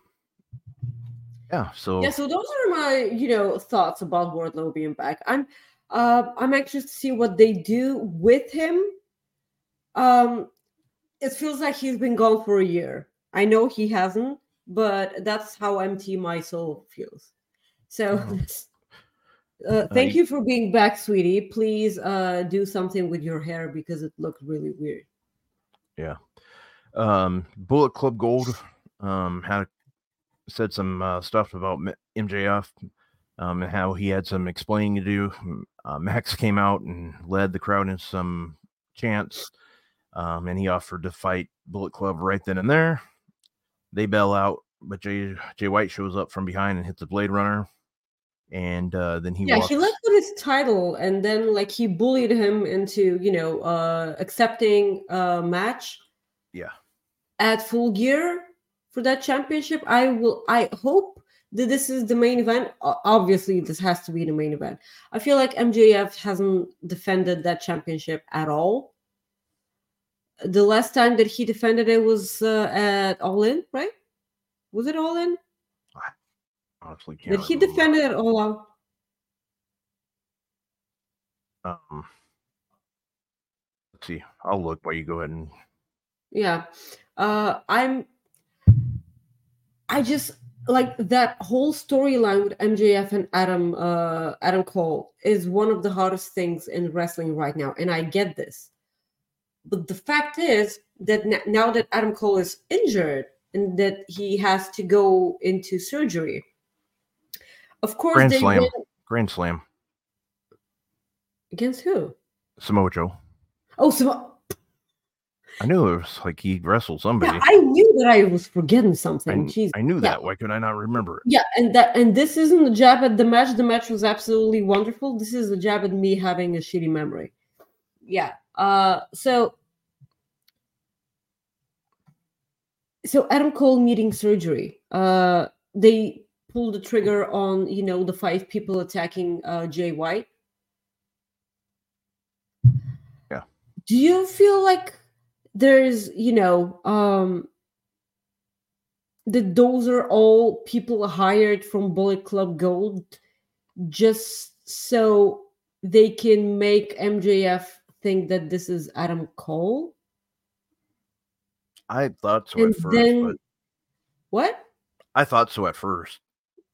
yeah, so yeah, so those are my you know thoughts about Wardlow being back. I'm uh, I'm anxious to see what they do with him. Um, it feels like he's been gone for a year. I know he hasn't, but that's how empty my soul feels. So, Mhm. uh, thank I- you for being back, sweetie. Please uh, do something with your hair because it looked really weird. Yeah. Um Bullet Club Gold um had said some uh, stuff about MJF um and how he had some explaining to do. Uh, Max came out and led the crowd in some chants, um, and he offered to fight Bullet Club right then and there. They bail out, but Jay Jay White shows up from behind and hits the Blade Runner, and uh, then he yeah, walks. he left with his title, and then like he bullied him into you know uh, accepting a match. Yeah. At full gear for that championship, I will. I hope that this is the main event. Obviously, this has to be the main event. I feel like MJF hasn't defended that championship at all. The last time that he defended it was uh, at All In, right? Was it All In? Honestly, can't Did he defend it at All Out? Um, let's see. I'll look while you go ahead and yeah uh i'm i just like that whole storyline with mjf and adam uh adam cole is one of the hardest things in wrestling right now and i get this but the fact is that now that adam cole is injured and that he has to go into surgery of course Grand they Slam. win Grand Slam. against who Samoa Joe. oh so I knew it was like he wrestled somebody. yeah, i knew that i was forgetting I, something Jeez. I knew Yeah. that. Why could I not remember it? Yeah, and that and this isn't a jab at the match. The match was absolutely wonderful. This is a jab at me having a shitty memory. Yeah. Uh so so Adam Cole needing surgery. Uh they pulled the trigger on, you know, the five people attacking uh Jay White. Yeah. Do you feel like there's, you know, um that those are all people hired from Bullet Club Gold just so they can make MJF think that this is Adam Cole? I thought so and at first, then but what? I thought so at first.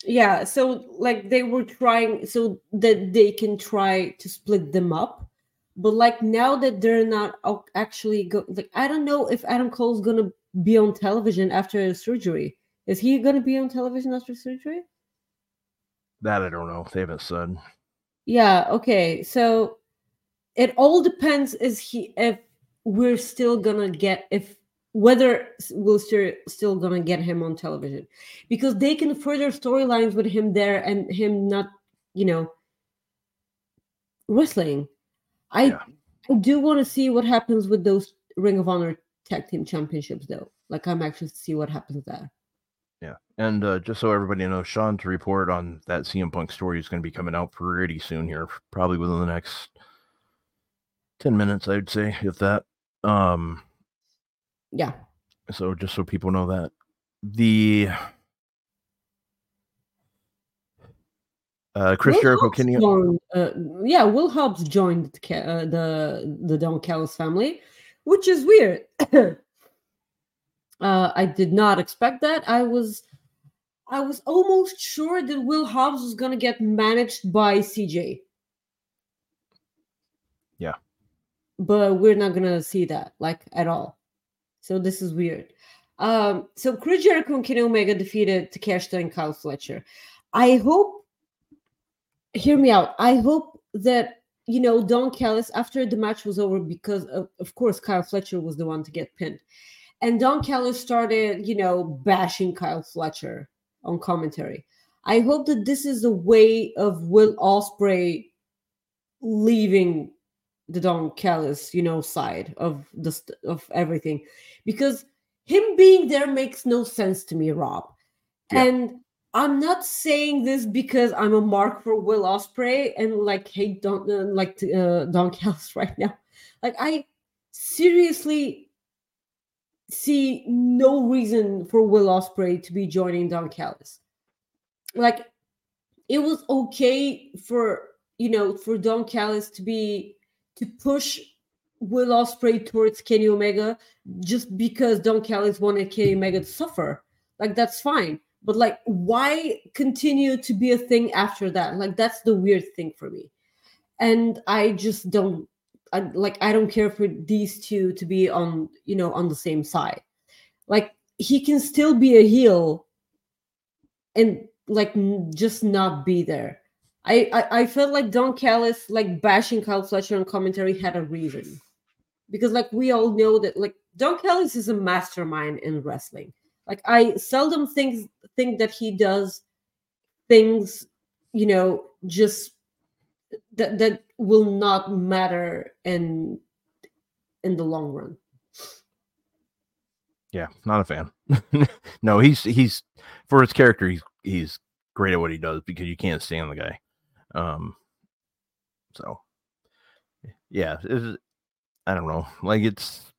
Yeah, so like they were trying so that they can try to split them up. But like now that they're not oh, actually go like I don't know if Adam Cole's gonna be on television after his surgery. Is he gonna be on television after surgery? That I don't know. They haven't said. Yeah, okay. So it all depends is he if we're still gonna get if whether we're still still gonna get him on television because they can further storylines with him there and him not you know wrestling i Yeah. i do want to see what happens with those ring of honor tag team championships though like i'm actually to see what happens there Yeah. And uh, just so everybody knows, Sean to report on that CM Punk story is going to be coming out pretty soon here, probably within the next 10 minutes, I'd say, if that. Um, yeah so just so people know that. The Uh, Chris Will Jericho, Hobbs Kenny. joined, uh, yeah, Will Hobbs joined the uh, the the Don Callis family, which is weird. uh, I did not expect that. I was I was almost sure that Will Hobbs was gonna get managed by CJ. Yeah. But we're not gonna see that like at all. So this is weird. Um, so Chris Jericho and Kenny Omega defeated Takeshita and Kyle Fletcher. I hope hear me out. I hope that you know Don Callis after the match was over because of, of course Kyle Fletcher was the one to get pinned. And Don Callis started, you know, bashing Kyle Fletcher on commentary. I hope that this is a way of Will Ospreay leaving the Don Callis, you know, side of the of everything, because him being there makes no sense to me, Rob. Yeah. And I'm not saying this because I'm a mark for Will Ospreay and like hate Don uh, like uh, Don Callis right now. Like I seriously see no reason for Will Ospreay to be joining Don Callis. Like it was okay for you know for Don Callis to be to push Will Ospreay towards Kenny Omega just because Don Callis wanted Kenny Omega to suffer. Like that's fine. But like why continue to be a thing after that? Like that's the weird thing for me. And I just don't I, like I don't care for these two to be on, you know, on the same side. Like he can still be a heel and like just not be there. I, I I felt like Don Callis like bashing Kyle Fletcher on commentary had a reason, because like we all know that like Don Callis is a mastermind in wrestling. Like I seldom think think that he does things, you know, just that that will not matter in in the long run. Yeah, not a fan. no, he's he's for his character, he's he's great at what he does because you can't stand the guy. Um, so yeah, I don't know. Like it's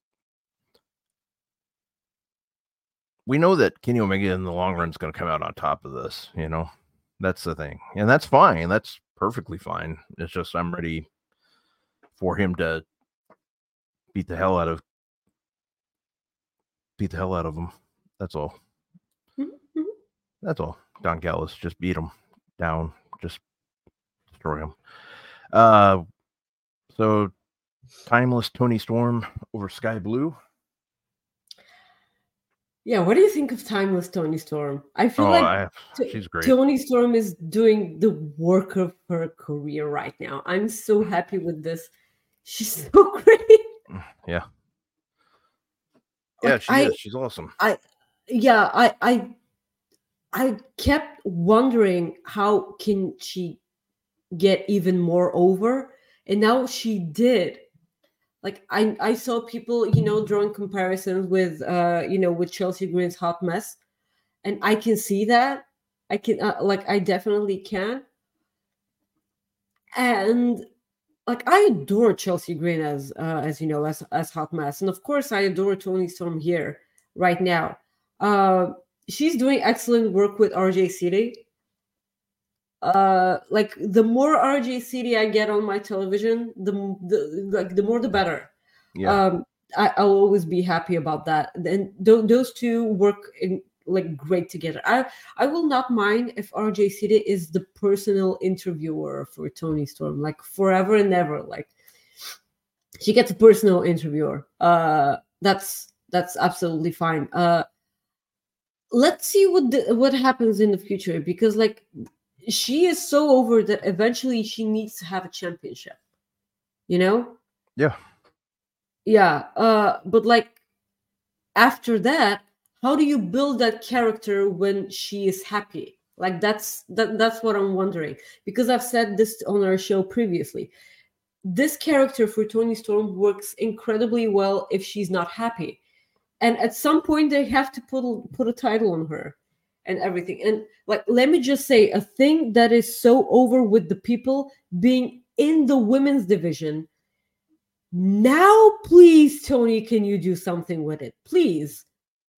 we know that Kenny Omega in the long run is going to come out on top of this. You know, that's the thing, and that's fine. That's perfectly fine. It's just I'm ready for him to beat the hell out of beat the hell out of him. That's all. Mhm, mhm. That's all. Don Callis just beat him down, just destroy him. Uh, so timeless Toni Storm over Sky Blue. Yeah, what do you think of Timeless Toni Storm? I feel Oh, like I, she's great. Toni Storm is doing the work of her career right now. I'm so happy with this. She's so great. Yeah, yeah, Like, she I, is. She's awesome. I yeah, I, I, I kept wondering how can she get even more over, and now she did. Like I, I saw people, you know, drawing comparisons with, uh, you know, with Chelsea Green's hot mess, and I can see that. I can, uh, like, I definitely can. And like I adore Chelsea Green as uh, as you know as as hot mess, and of course I adore Toni Storm here right now. Uh, she's doing excellent work with RJ City. Uh, like the more RJ City I get on my television, the the like the more the better. Yeah, Um, I, I'll always be happy about that. And th- those two work in like great together. I I will not mind if RJ City is the personal interviewer for Toni Storm, like forever and ever. Like she gets a personal interviewer. Uh, that's that's absolutely fine. Uh, let's see what the, what happens in the future because like she is so over that eventually she needs to have a championship. You know? Yeah. Yeah. Uh, but like after that, how do you build that character when she is happy? Like that's that that's what I'm wondering because I've said this on our show previously. This character for Toni Storm works incredibly well if she's not happy. And at some point they have to put a, put a title on her and everything. And like let me just say a thing that is so over with the people being in the women's division. Now please Tony can you do something with it? Please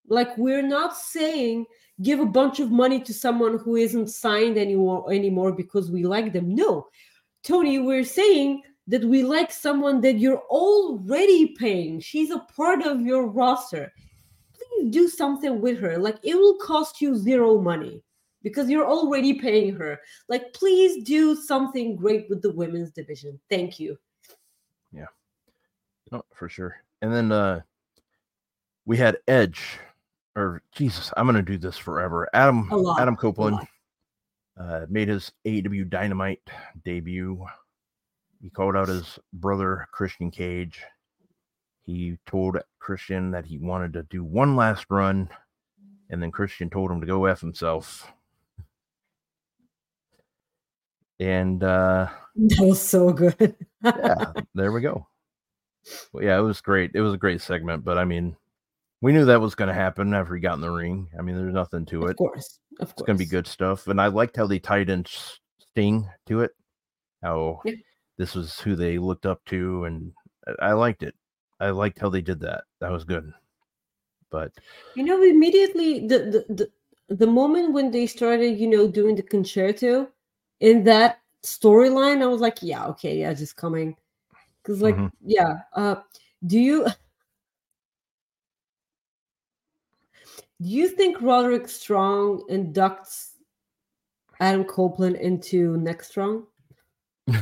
like we're not saying give a bunch of money to someone who isn't signed anymore anymore because we like them. No, Tony, we're saying that we like someone that you're already paying. She's a part of your roster. Please do something with her. Like it will cost you zero money because you're already paying her. Like, please do something great with the women's division. Thank you. Yeah. No, for sure. And then uh we had Edge, or Jesus, I'm gonna do this forever. Adam Adam Copeland uh made his AEW Dynamite debut. He called out his brother Christian Cage. He told Christian that he wanted to do one last run, and then Christian told him to go F himself and uh that was so good. yeah, there we go. Well, yeah, it was great. It was a great segment, but I mean, we knew that was going to happen after he got in the ring. I mean, there's nothing to it. Of course, of course, it's going to be good stuff. And I liked how they tied in Sting to it. How yeah. this was who they looked up to, and I liked it. I liked how they did that. That was good. But you know, immediately the the the, the moment when they started, you know, doing the concerto in that storyline, I was like, yeah, okay, yeah, just coming. Because, like, mm-hmm. yeah, uh, do you do you think Roderick Strong inducts Adam Copeland into Next Strong?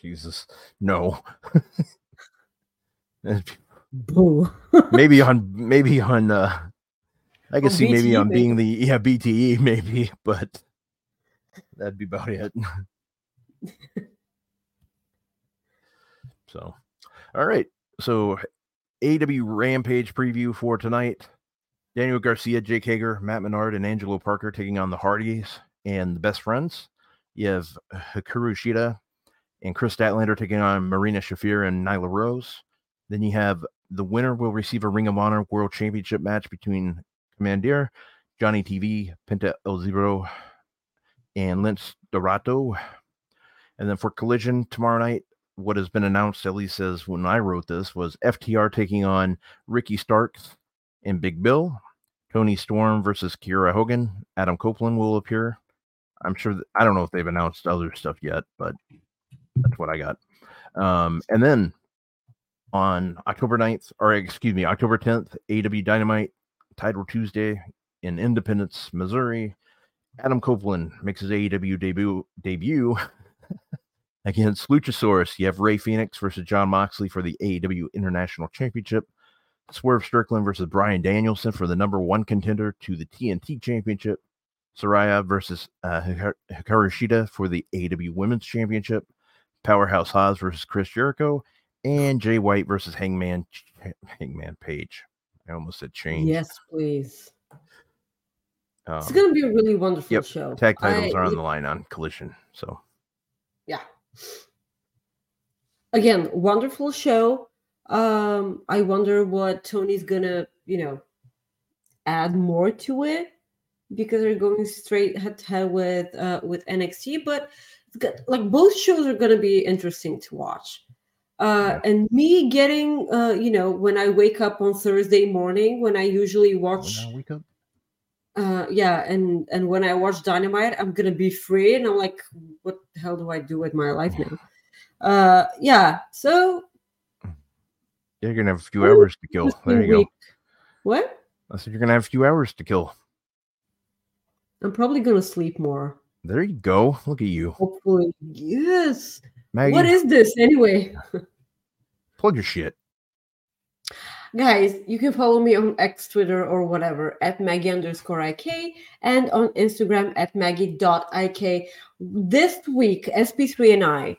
Jesus, no. Boo. maybe on maybe on uh I can see BTE, maybe on being the yeah BTE maybe, but that'd be about it. so, all right. So, AEW Rampage preview for tonight. Daniel Garcia, Jake Hager, Matt Menard, and Angelo Parker taking on the Hardys and the Best Friends. You have Hikaru Shida and Kris Statlander taking on Marina Shafir and Nyla Rose. Then you have the winner will receive a Ring of Honor World Championship match between Komander, Johnny TV, Penta El Zero, and Lince Dorado. And then for Collision tomorrow night, what has been announced, at least as when I wrote this, was FTR taking on Ricky Starks and Big Bill. Toni Storm versus Kiera Hogan. Adam Copeland will appear. I'm sure that, I don't know if they've announced other stuff yet, but that's what I got. Um, and then on October 9th, or excuse me, October 10th, AEW Dynamite Title Tuesday in Independence, Missouri. Adam Copeland makes his AEW debut debut against Luchasaurus. You have Rey Fenix versus Jon Moxley for the AEW International Championship. Swerve Strickland versus Bryan Danielson for the number one contender to the TNT Championship. Saraya versus uh, Hikaru Shida for the AEW Women's Championship. Powerhouse Hobbs versus Chris Jericho. And Jay White versus Hangman Hangman Page. I almost said change. Yes, please. Um, it's going to be a really wonderful yep, show. Tag titles I, are on the line on Collision. So, yeah. Again, wonderful show. Um, I wonder what Tony's gonna, you know, add more to it because they're going straight head to head with uh, with NXT. But like both shows are gonna be interesting to watch. Uh, and me getting, uh, you know, when I wake up on Thursday morning, when I usually watch. When I wake up? Uh yeah and and when i watch dynamite i'm gonna be free and i'm like what the hell do i do with my life now? Uh yeah so you're gonna have a few hours to kill. there you week. go what? I said you're gonna have a few hours to kill. I'm probably gonna sleep more. There you go. Look at you. Hopefully yes Maggie, what is this anyway plug your shit Guys, you can follow me on X, Twitter, or whatever at Maggie underscore IK and on Instagram at Maggie.ik. This week, SP3 and I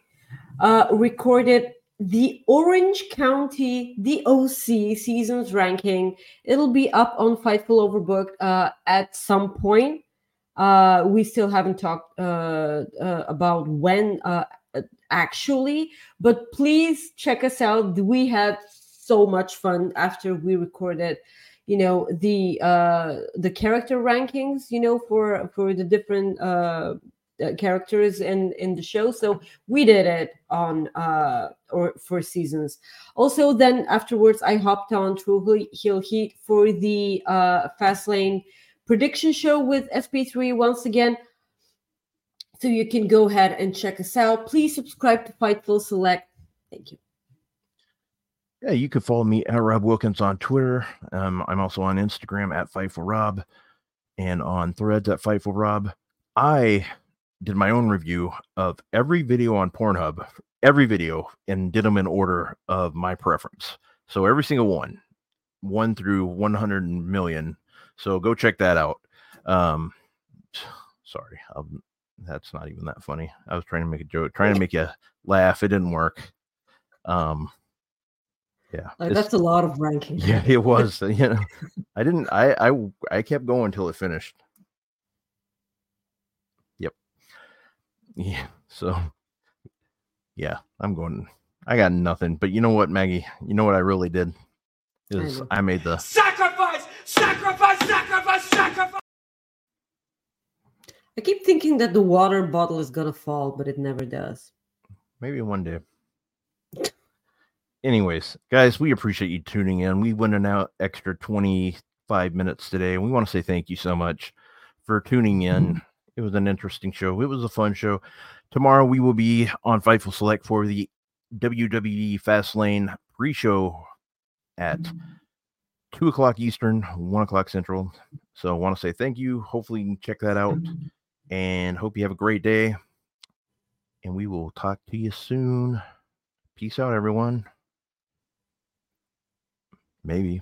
uh, recorded the Orange County DOC seasons ranking. It'll be up on Fightful Overbooked uh, at some point. Uh, we still haven't talked uh, uh, about when uh, actually, but please check us out. We had so much fun after we recorded you know the uh the character rankings you know for for the different uh, uh characters in in the show so we did it on uh or for seasons also then afterwards i hopped on through heel heat for the uh fast lane prediction show with FP3 once again. So you can go ahead and check us out. Please subscribe to Fightful Select. Thank you. Yeah, you can follow me at Rob Wilkins on Twitter. Um, I'm also on Instagram at Fightful Rob and on threads at Fightful Rob. I did my own review of every video on Pornhub, every video, and did them in order of my preference. So every single one, one through 100 million. So go check that out. Um, sorry, um, that's not even that funny. I was trying to make a joke, trying to make you laugh. It didn't work. Um, yeah, Like, that's a lot of ranking. yeah, it was. uh, You know, I didn't. I I I kept going until it finished. Yep. Yeah. So. Yeah, I'm going. I got nothing. But you know what, Maggie? You know what I really did is know. I made the Sacrifice! Sacrifice! Sacrifice! Sacrifice! I keep thinking that the water bottle is gonna fall, but it never does. maybe one day. Anyways, guys, we appreciate you tuning in. We went an out extra 25 minutes today, and we want to say thank you so much for tuning in. Mm-hmm. It was an interesting show. It was a fun show. Tomorrow we will be on Fightful Select for the WWE Fastlane pre-show at two o'clock Eastern, one o'clock Central. So I want to say thank you. Hopefully you can check that out and hope you have a great day. And we will talk to you soon. Peace out, everyone. Maybe.